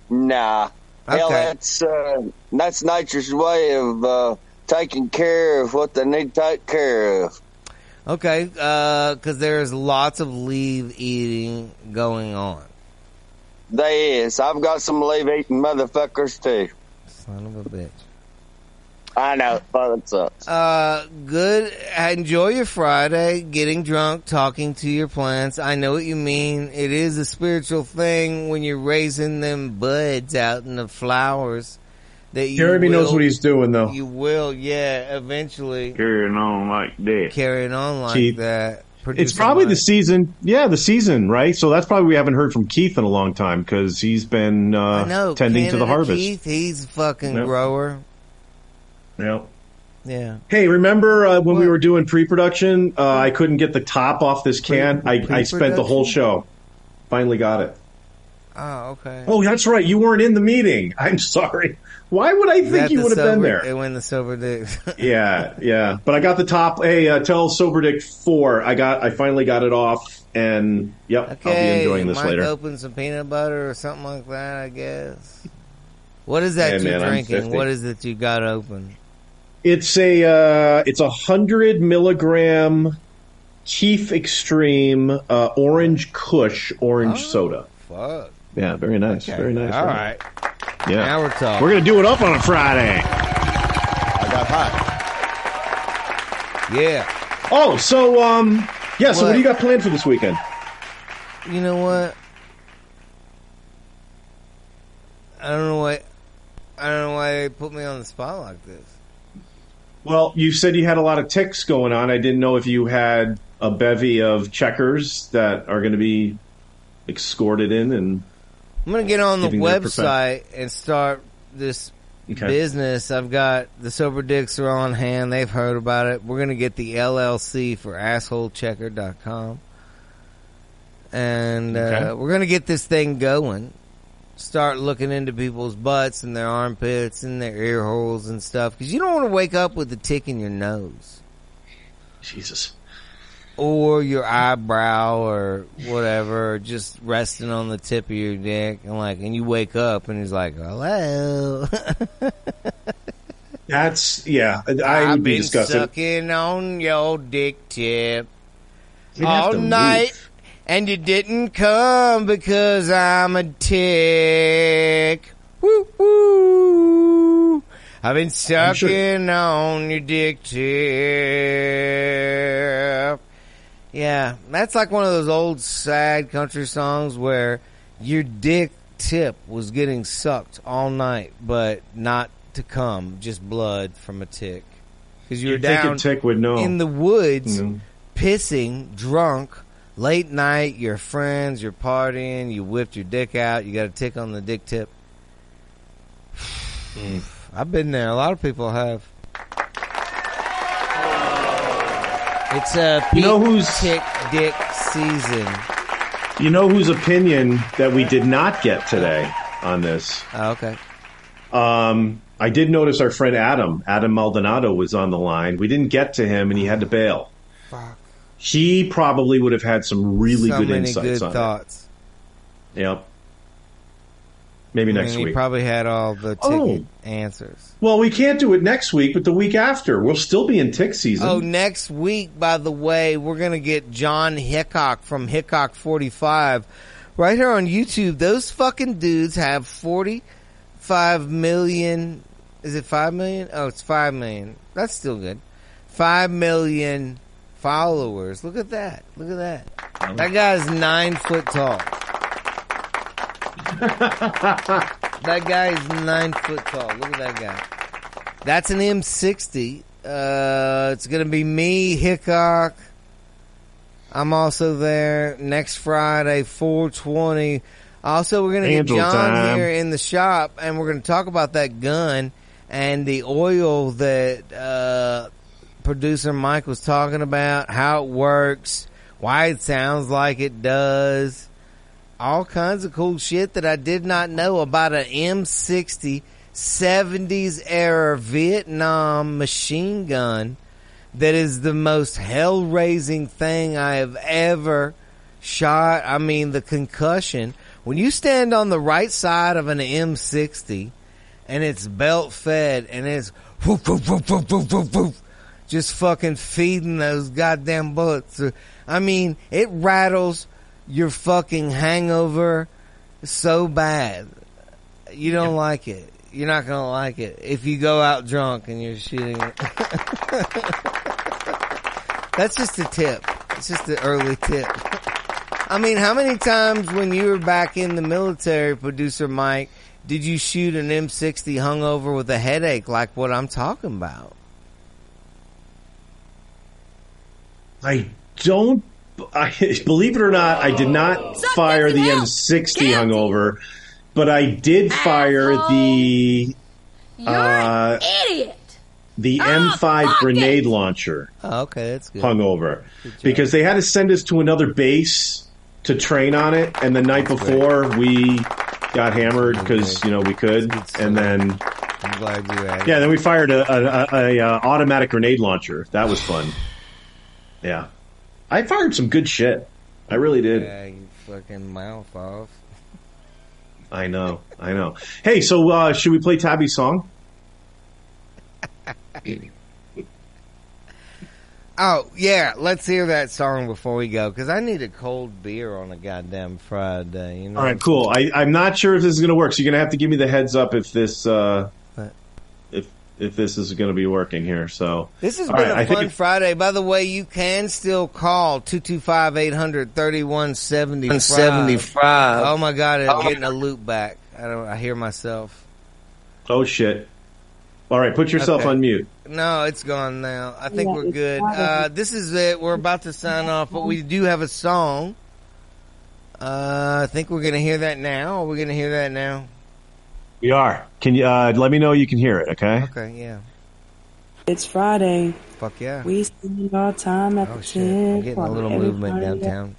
Nah. Hell, Okay. that's uh, that's nature's way of uh, taking care of what they need to take care of. Okay, because there's lots of leaf eating going on. They is. I've got some leaf eating motherfuckers too. Son of a bitch. I know. That sucks. Uh, good. Enjoy your Friday, getting drunk, talking to your plants. I know what you mean. It is a spiritual thing when you're raising them buds out in the flowers. That you Jeremy knows what he's doing, though. You will, yeah, eventually Carrying on like that. carrying on like Keith, that. It's probably Mike. the season. Yeah, the season, right? So that's probably we haven't heard from Keith in a long time because he's been uh, know. tending to the harvest. Keith, he's a fucking Yep. grower. Yeah. Yeah. Hey, remember uh, when we were doing pre-production? Uh, I couldn't get the top off this can. I, I spent the whole show. Finally got it. Oh, okay. Oh, that's right. You weren't in the meeting. I'm sorry. Why would I think you would have been there? It went the sober dicks. yeah, yeah. But I got the top. Hey, uh, tell Sober Dick four. I got. I finally got it off, and yep, I'll be enjoying this Mike later. open some peanut butter or something like that. I guess. What is that Yeah, you're man, drinking? What is it you got open? It's a. Uh, it's a hundred milligram Keef Extreme uh, Orange Kush Orange Soda. Fuck. Yeah, very nice. Very nice. All right? right. Yeah. Now we're talking. We're gonna do it up on a Friday. I got hot. Yeah. Oh, so um, yeah. So what What? do you got planned for this weekend? You know what? I don't know why. I don't know why they put me on the spot like this. Well, you said you had a lot of ticks going on. I didn't know if you had a bevy of checkers that are going to be escorted in, and I'm gonna get on the website and start this Okay. business. I've got the sober dicks are on hand. They've heard about it. We're gonna get the LLC for assholechecker.com. And uh, Okay. we're gonna get this thing going. Start looking into people's butts and their armpits and their ear holes and stuff because you don't want to wake up with a tick in your nose Jesus. or your eyebrow or whatever, or just resting on the tip of your dick, and like, and you wake up and he's like, "Hello." That's yeah. I I've would be been disgusted. sucking on your dick tip You'd all night, and you didn't come because I'm a tick. Woo woo. I've been I'm sure- sucking on your dick tip. Yeah, that's like one of those old sad country songs where your dick tip was getting sucked all night, but not to come, just blood from a tick. Because you were down tick would know. in the woods, Mm. pissing, drunk, late night. Your friends, you're partying. You whipped your dick out. You got a tick on the dick tip. I've been there. A lot of people have. It's a You know who's- tick dick season. You know whose opinion that we did not get today on this? Oh, okay. Um, I did notice our friend Adam, Adam Maldonado, was on the line. We didn't get to him, and he had to bail. Fuck. He probably would have had some really so good insights good on thoughts. it. Yep. Maybe next and he week. probably had all the ticket Oh. answers. well, we can't do it next week, but the week after, we'll still be in tick season. Oh, next week, by the way, we're going to get John Hickok from Hickok 45 right here on YouTube. Those fucking dudes have 45 million. Is it 5 million? Oh, it's 5 million. That's still good. 5 million followers. Look at that. Look at that. That guy's nine foot tall. that guy is nine foot tall. Look at that guy. That's an M60. Uh, it's gonna be me, Hickok. I'm also there next Friday, 420. Also, we're gonna Angel get John time. here in the shop, and we're gonna talk about that gun and the oil that uh, producer Mike was talking about, how it works, why it sounds like it does all kinds of cool shit that I did not know about an M60 70s era Vietnam machine gun that is the most hell raising thing I have ever shot. I mean, the concussion. When you stand on the right side of an M60 and it's belt fed and it's whoop, whoop, whoop, whoop, whoop, whoop, whoop, just fucking feeding those goddamn bullets. I mean, it rattles your fucking hangover so bad. You don't like it. You're not gonna like it if you go out drunk and you're shooting it. That's just a tip. It's just an early tip. I mean, how many times when you were back in the military, producer Mike, did you shoot an M60 hungover with a headache like what I'm talking about? I don't. I believe it or not, I did not fire the M60 hungover, but I did fire the uh, Idiot. the M5 grenade launcher Oh, okay, that's good. hungover because they had to send us to another base to train on it, and the night before we got hammered because you know we could, and then I'm glad you had yeah, then we fired a, a, a, a uh, automatic grenade launcher. That was fun. Yeah, I fired some good shit. I really did. Yeah, you fucking mouth off. I know, I know. Hey, so uh, should we play Tabby's song? Oh yeah, let's hear that song before we go because I need a cold beer on a goddamn Friday. You know. All right, cool. I, I'm not sure if this is going to work, so you're going to have to give me the heads up if this uh? If if this is going to be working here. So This has been right, a I fun Friday. By the way, you can still call 225-800-3175. Oh my god, I'm getting a loop back. I don't. I hear myself. oh shit. All right, put yourself Okay. on mute. No, it's gone now. I think Yeah, we're good. Uh, this is it. We're about to sign off, but we do have a song. Uh, I think we're gonna hear that now. Are we gonna hear that now? We are. Can you uh, let me know you can hear it? Okay. Okay, yeah. It's Friday. Fuck yeah. We spend our time at Oh the shit, we're tent getting a little movement downtown.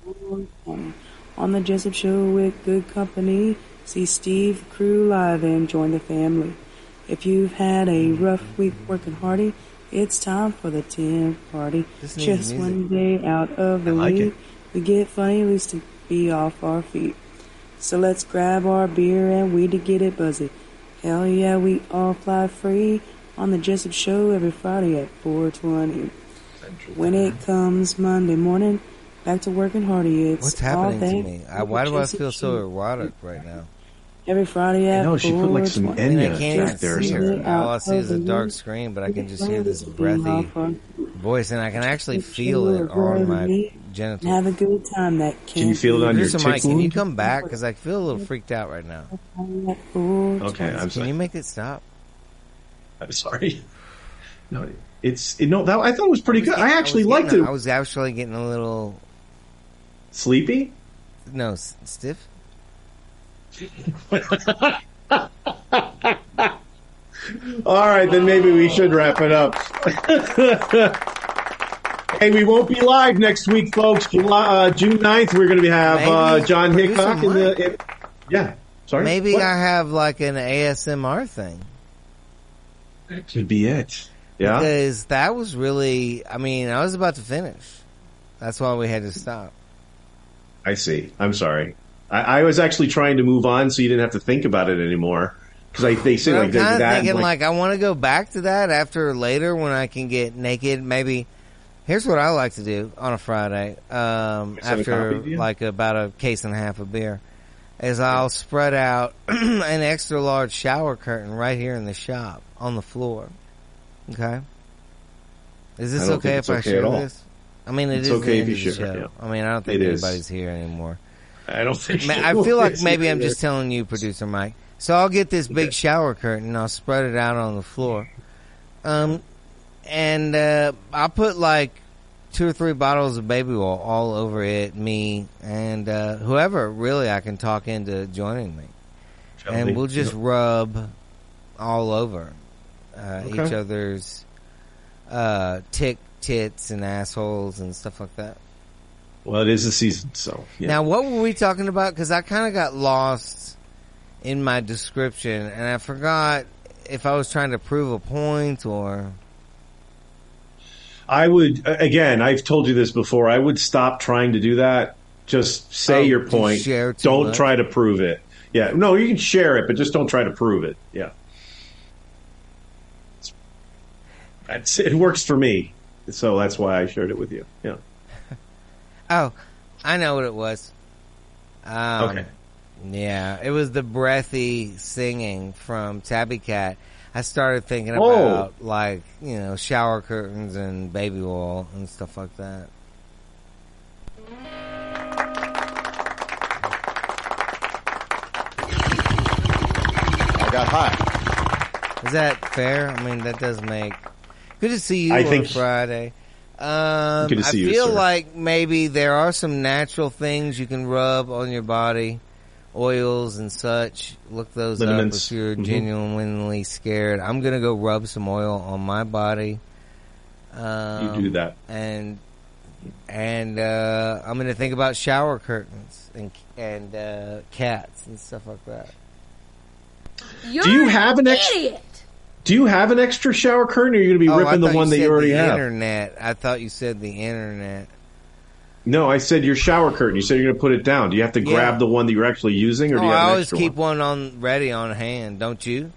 On the Jessup Show with good company. See Steve, crew live, and join the family. If you've had a rough week working hardy, it's time for the tent party. This needs Just music. one day out of the I like week, it. we get funny loose to be off our feet. So let's grab our beer and we to get it buzzy. Hell yeah, we all fly free on the Jessup Show every Friday at 420. When it comes Monday morning, back to working hardy. It's What's all happening to me? I, why do I feel so erotic right now? Every Friday at I know, she put, like, some 4:20. I Enya can't back there or see her. Uh, All I see is a dark screen, but I can just hear this breathy voice, and I can actually feel it on every my genitals. Have a good time. That Can you feel it on your Producer Mike, can you come back? Because I feel a little freaked out right now. Okay, I'm sorry. Can you make it stop? I'm sorry. No, it's it, no. That I thought it was pretty good. I actually was liked getting- it. I was actually getting a little Sleepy? no s- stiff. All right, then maybe we should wrap it up. hey, we won't be live next week, folks. July, uh, June 9th, we're going to have uh, John Hickok in the. In, yeah, sorry. Maybe What? I have like an ASMR thing. That could be it. Yeah. Because that was really, I mean, I was about to finish. That's why we had to stop. I see. I'm sorry. I, I was actually trying to move on so you didn't have to think about it anymore. Because I, they say But like I'm kind of thinking like, like, I want to go back to that after later when I can get naked. Maybe here's what I like to do on a Friday um, a after you? like about a case and a half of beer. Is I'll spread out an extra large shower curtain right here in the shop on the floor. Okay. Is this okay if it's I okay share this? I mean, it It's is okay if you share, yeah. I mean, I don't think It is. anybody's here anymore. I don't think. Ma- I feel like maybe I'm just telling you, producer Mike. So I'll get this big shower curtain I'll spread it out on the floor. Um, and uh, I put like two or three bottles of baby oil all over it, me and uh, whoever really I can talk into joining me, and we'll just rub all over uh, Okay. each other's uh, tick tits and assholes and stuff like that. Well, it is the season, so yeah. Now, what were we talking about? Because I kind of got lost in my description, and I forgot if I was trying to prove a point or. I would again. I've told you this before. I would stop trying to do that. Just say Oh, your point. Don't much? try to prove it. Yeah, no, you can share it, but just don't try to prove it. Yeah, it. Works for me, so that's why I shared it with you. Yeah. Oh, I know what it was. Um, Okay. Yeah, it was the breathy singing from Tabby Cat. I started thinking Oh. about like you know shower curtains and baby oil and stuff like that. I got high. Is that fair? I mean, that does make good to see you I on Friday. Um, Good to I see you, feel sir. like maybe there are some natural things you can rub on your body, oils and such. Look those Liniments. up if you're Mhm. genuinely scared. I'm gonna go rub some oil on my body. Um, You do that. and and uh, I'm gonna think about shower curtains and and uh, cats and stuff like that. You're Do you have an ex- idiot. Do you have an extra shower curtain, or are you going to be Oh, ripping the one that you already the have? Internet. I thought you said the internet. No, I said your shower curtain. You said you're going to put it down. Do you have to Yeah. grab the one that you're actually using, or do Oh, you I have an always keep one? one on ready on hand, don't you?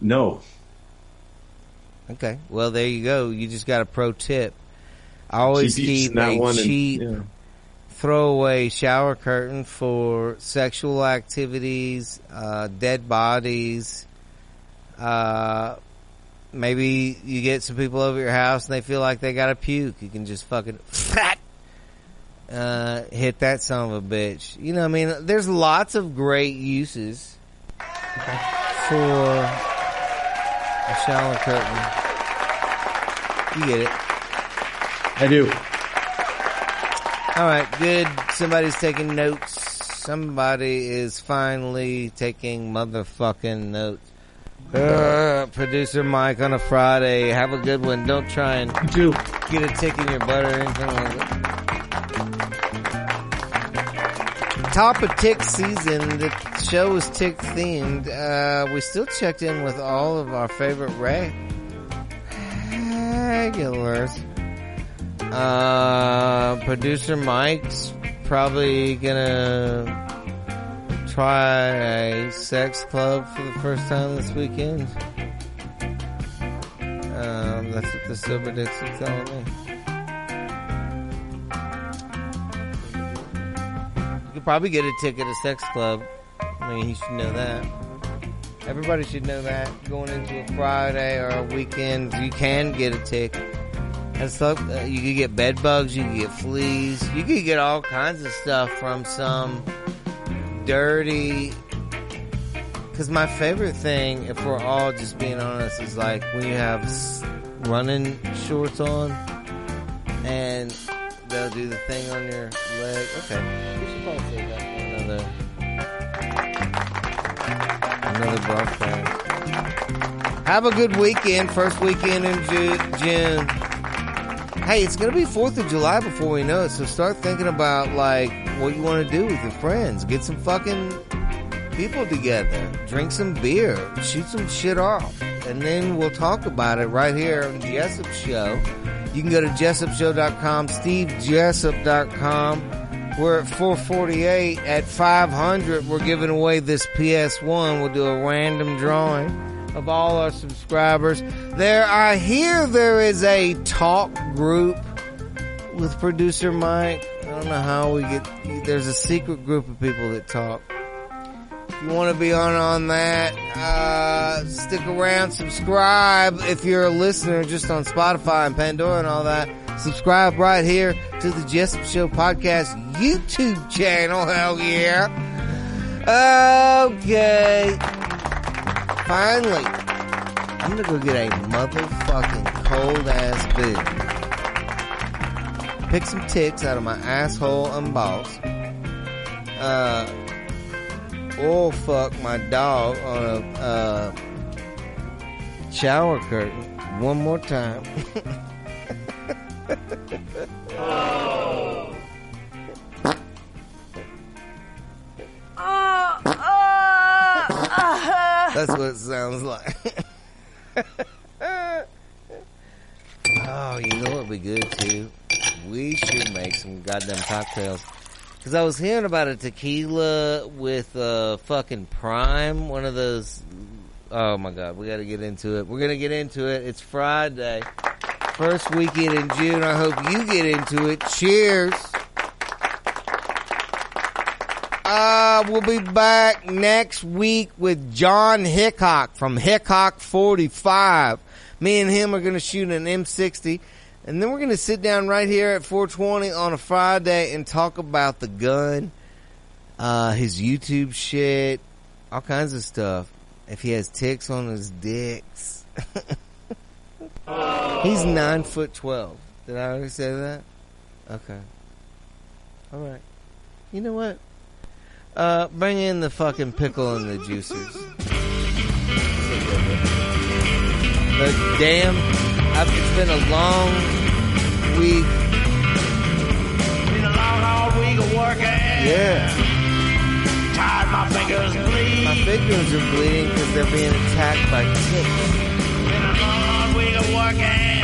No. Okay. Well, there you go. You just got a pro tip. I always Keep a one and- cheap yeah. throwaway shower curtain for sexual activities, uh, dead bodies. Uh, maybe you get some people over your house and they feel like they got to puke. You can just fucking uh, hit that son of a bitch. You know, what I mean, there's lots of great uses for a shower curtain. You get it. I do. All right, good. Somebody's taking notes. Somebody is finally taking motherfucking notes. Uh, producer Mike on a Friday. Have a good one. Don't try and do. get a tick in your butt or anything like that. Top of tick season. The show is tick themed. Uh, we still checked in with all of our favorite Ray regulars. Uh, producer Mike's probably gonna try a sex club for the first time this weekend. Um, that's what the sober dicks are telling me. You could probably get a ticket a sex club. I mean, you should know that. Everybody should know that. Going into a Friday or a weekend, you can get a ticket. And stuff, uh, you could get bed bugs, you could get fleas, you could get all kinds of stuff from some dirty. Because my favorite thing, if we're all just being honest, is like when you have running shorts on and they'll do the thing on your leg. Okay, we should probably save that for another another broadcast. Have a good weekend. First weekend in Ju- June. Hey, it's gonna be Fourth of July before we know it. So start thinking about like what you want to do with your friends. Get some fucking people together. Drink some beer. Shoot some shit off, and then we'll talk about it right here on Jessup Show. You can go to jessupshow.com, stevejessup.com. We're at 448. At 500, we're giving away this PS1. We'll do a random drawing of all our subscribers. There, I hear there is a talk group with producer Mike. I don't know how we get, there's a secret group of people that talk. If you want to be on on that, uh, stick around, subscribe if you're a listener just on Spotify and Pandora and all that. Subscribe right here to the Jessup Show podcast YouTube channel. Hell yeah. Okay. Finally, I'm gonna go get a motherfucking cold ass beer. Pick some ticks out of my asshole unbossed. Uh, oil fuck my dog on a uh, shower curtain one more time. That's what it sounds like. oh, you know what would be good too? We should make some goddamn cocktails. Cause I was hearing about a tequila with uh fucking prime, one of those. Oh my god, we got to get into it. We're gonna get into it. It's Friday, first weekend in June. I hope you get into it. Cheers. Uh, we'll be back next week with John Hickok from Hickok 45. Me and him are going to shoot an M60. And then we're going to sit down right here at 420 on a Friday and talk about the gun, uh, his YouTube shit, all kinds of stuff. If he has ticks on his dicks. He's nine foot twelve. Did I already say that? Okay. All right. You know what? Uh, bring in the fucking pickle and the juicers. The damn, I've, it's been a long week. Been a long, hard week of working. Yeah. Tired, my fingers bleed. My fingers are bleeding because they're being attacked by ticks. Been a long, hard week of working.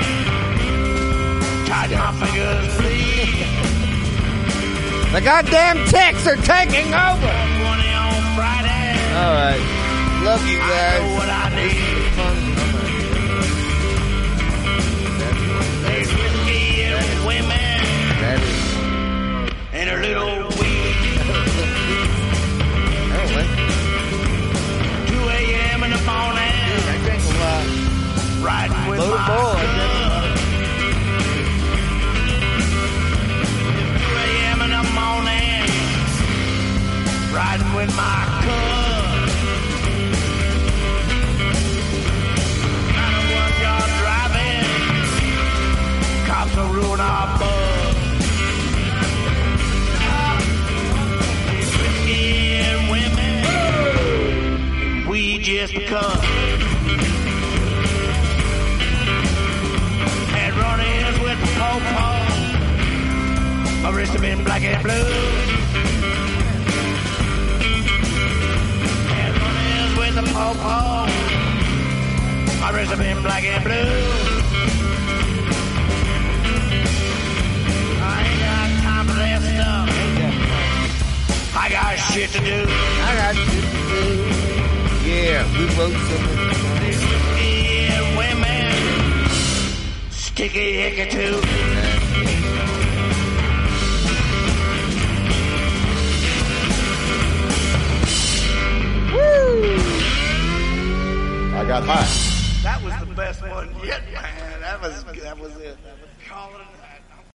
Tired, my fingers bleed. The goddamn ticks are taking over. Twenty on Friday. All right, love you guys. And a little weed. I don't 2 a.m. in the morning. I a lot. Riding with my of bull. I drink a lot. 2 a.m. in the morning. Riding with my cub. A one yard driving. Cops will ruin our bug. Just come. Had run-ins with the po-po. My wrist have been black and blue. Had run-ins with the po-po. My wrist have been black and blue. I got shit to do. I got shit to do. Yeah, we wrote something. Yeah, women. Sticky icky too. I got high. That was the best one yet, man. That was that was it. That was it.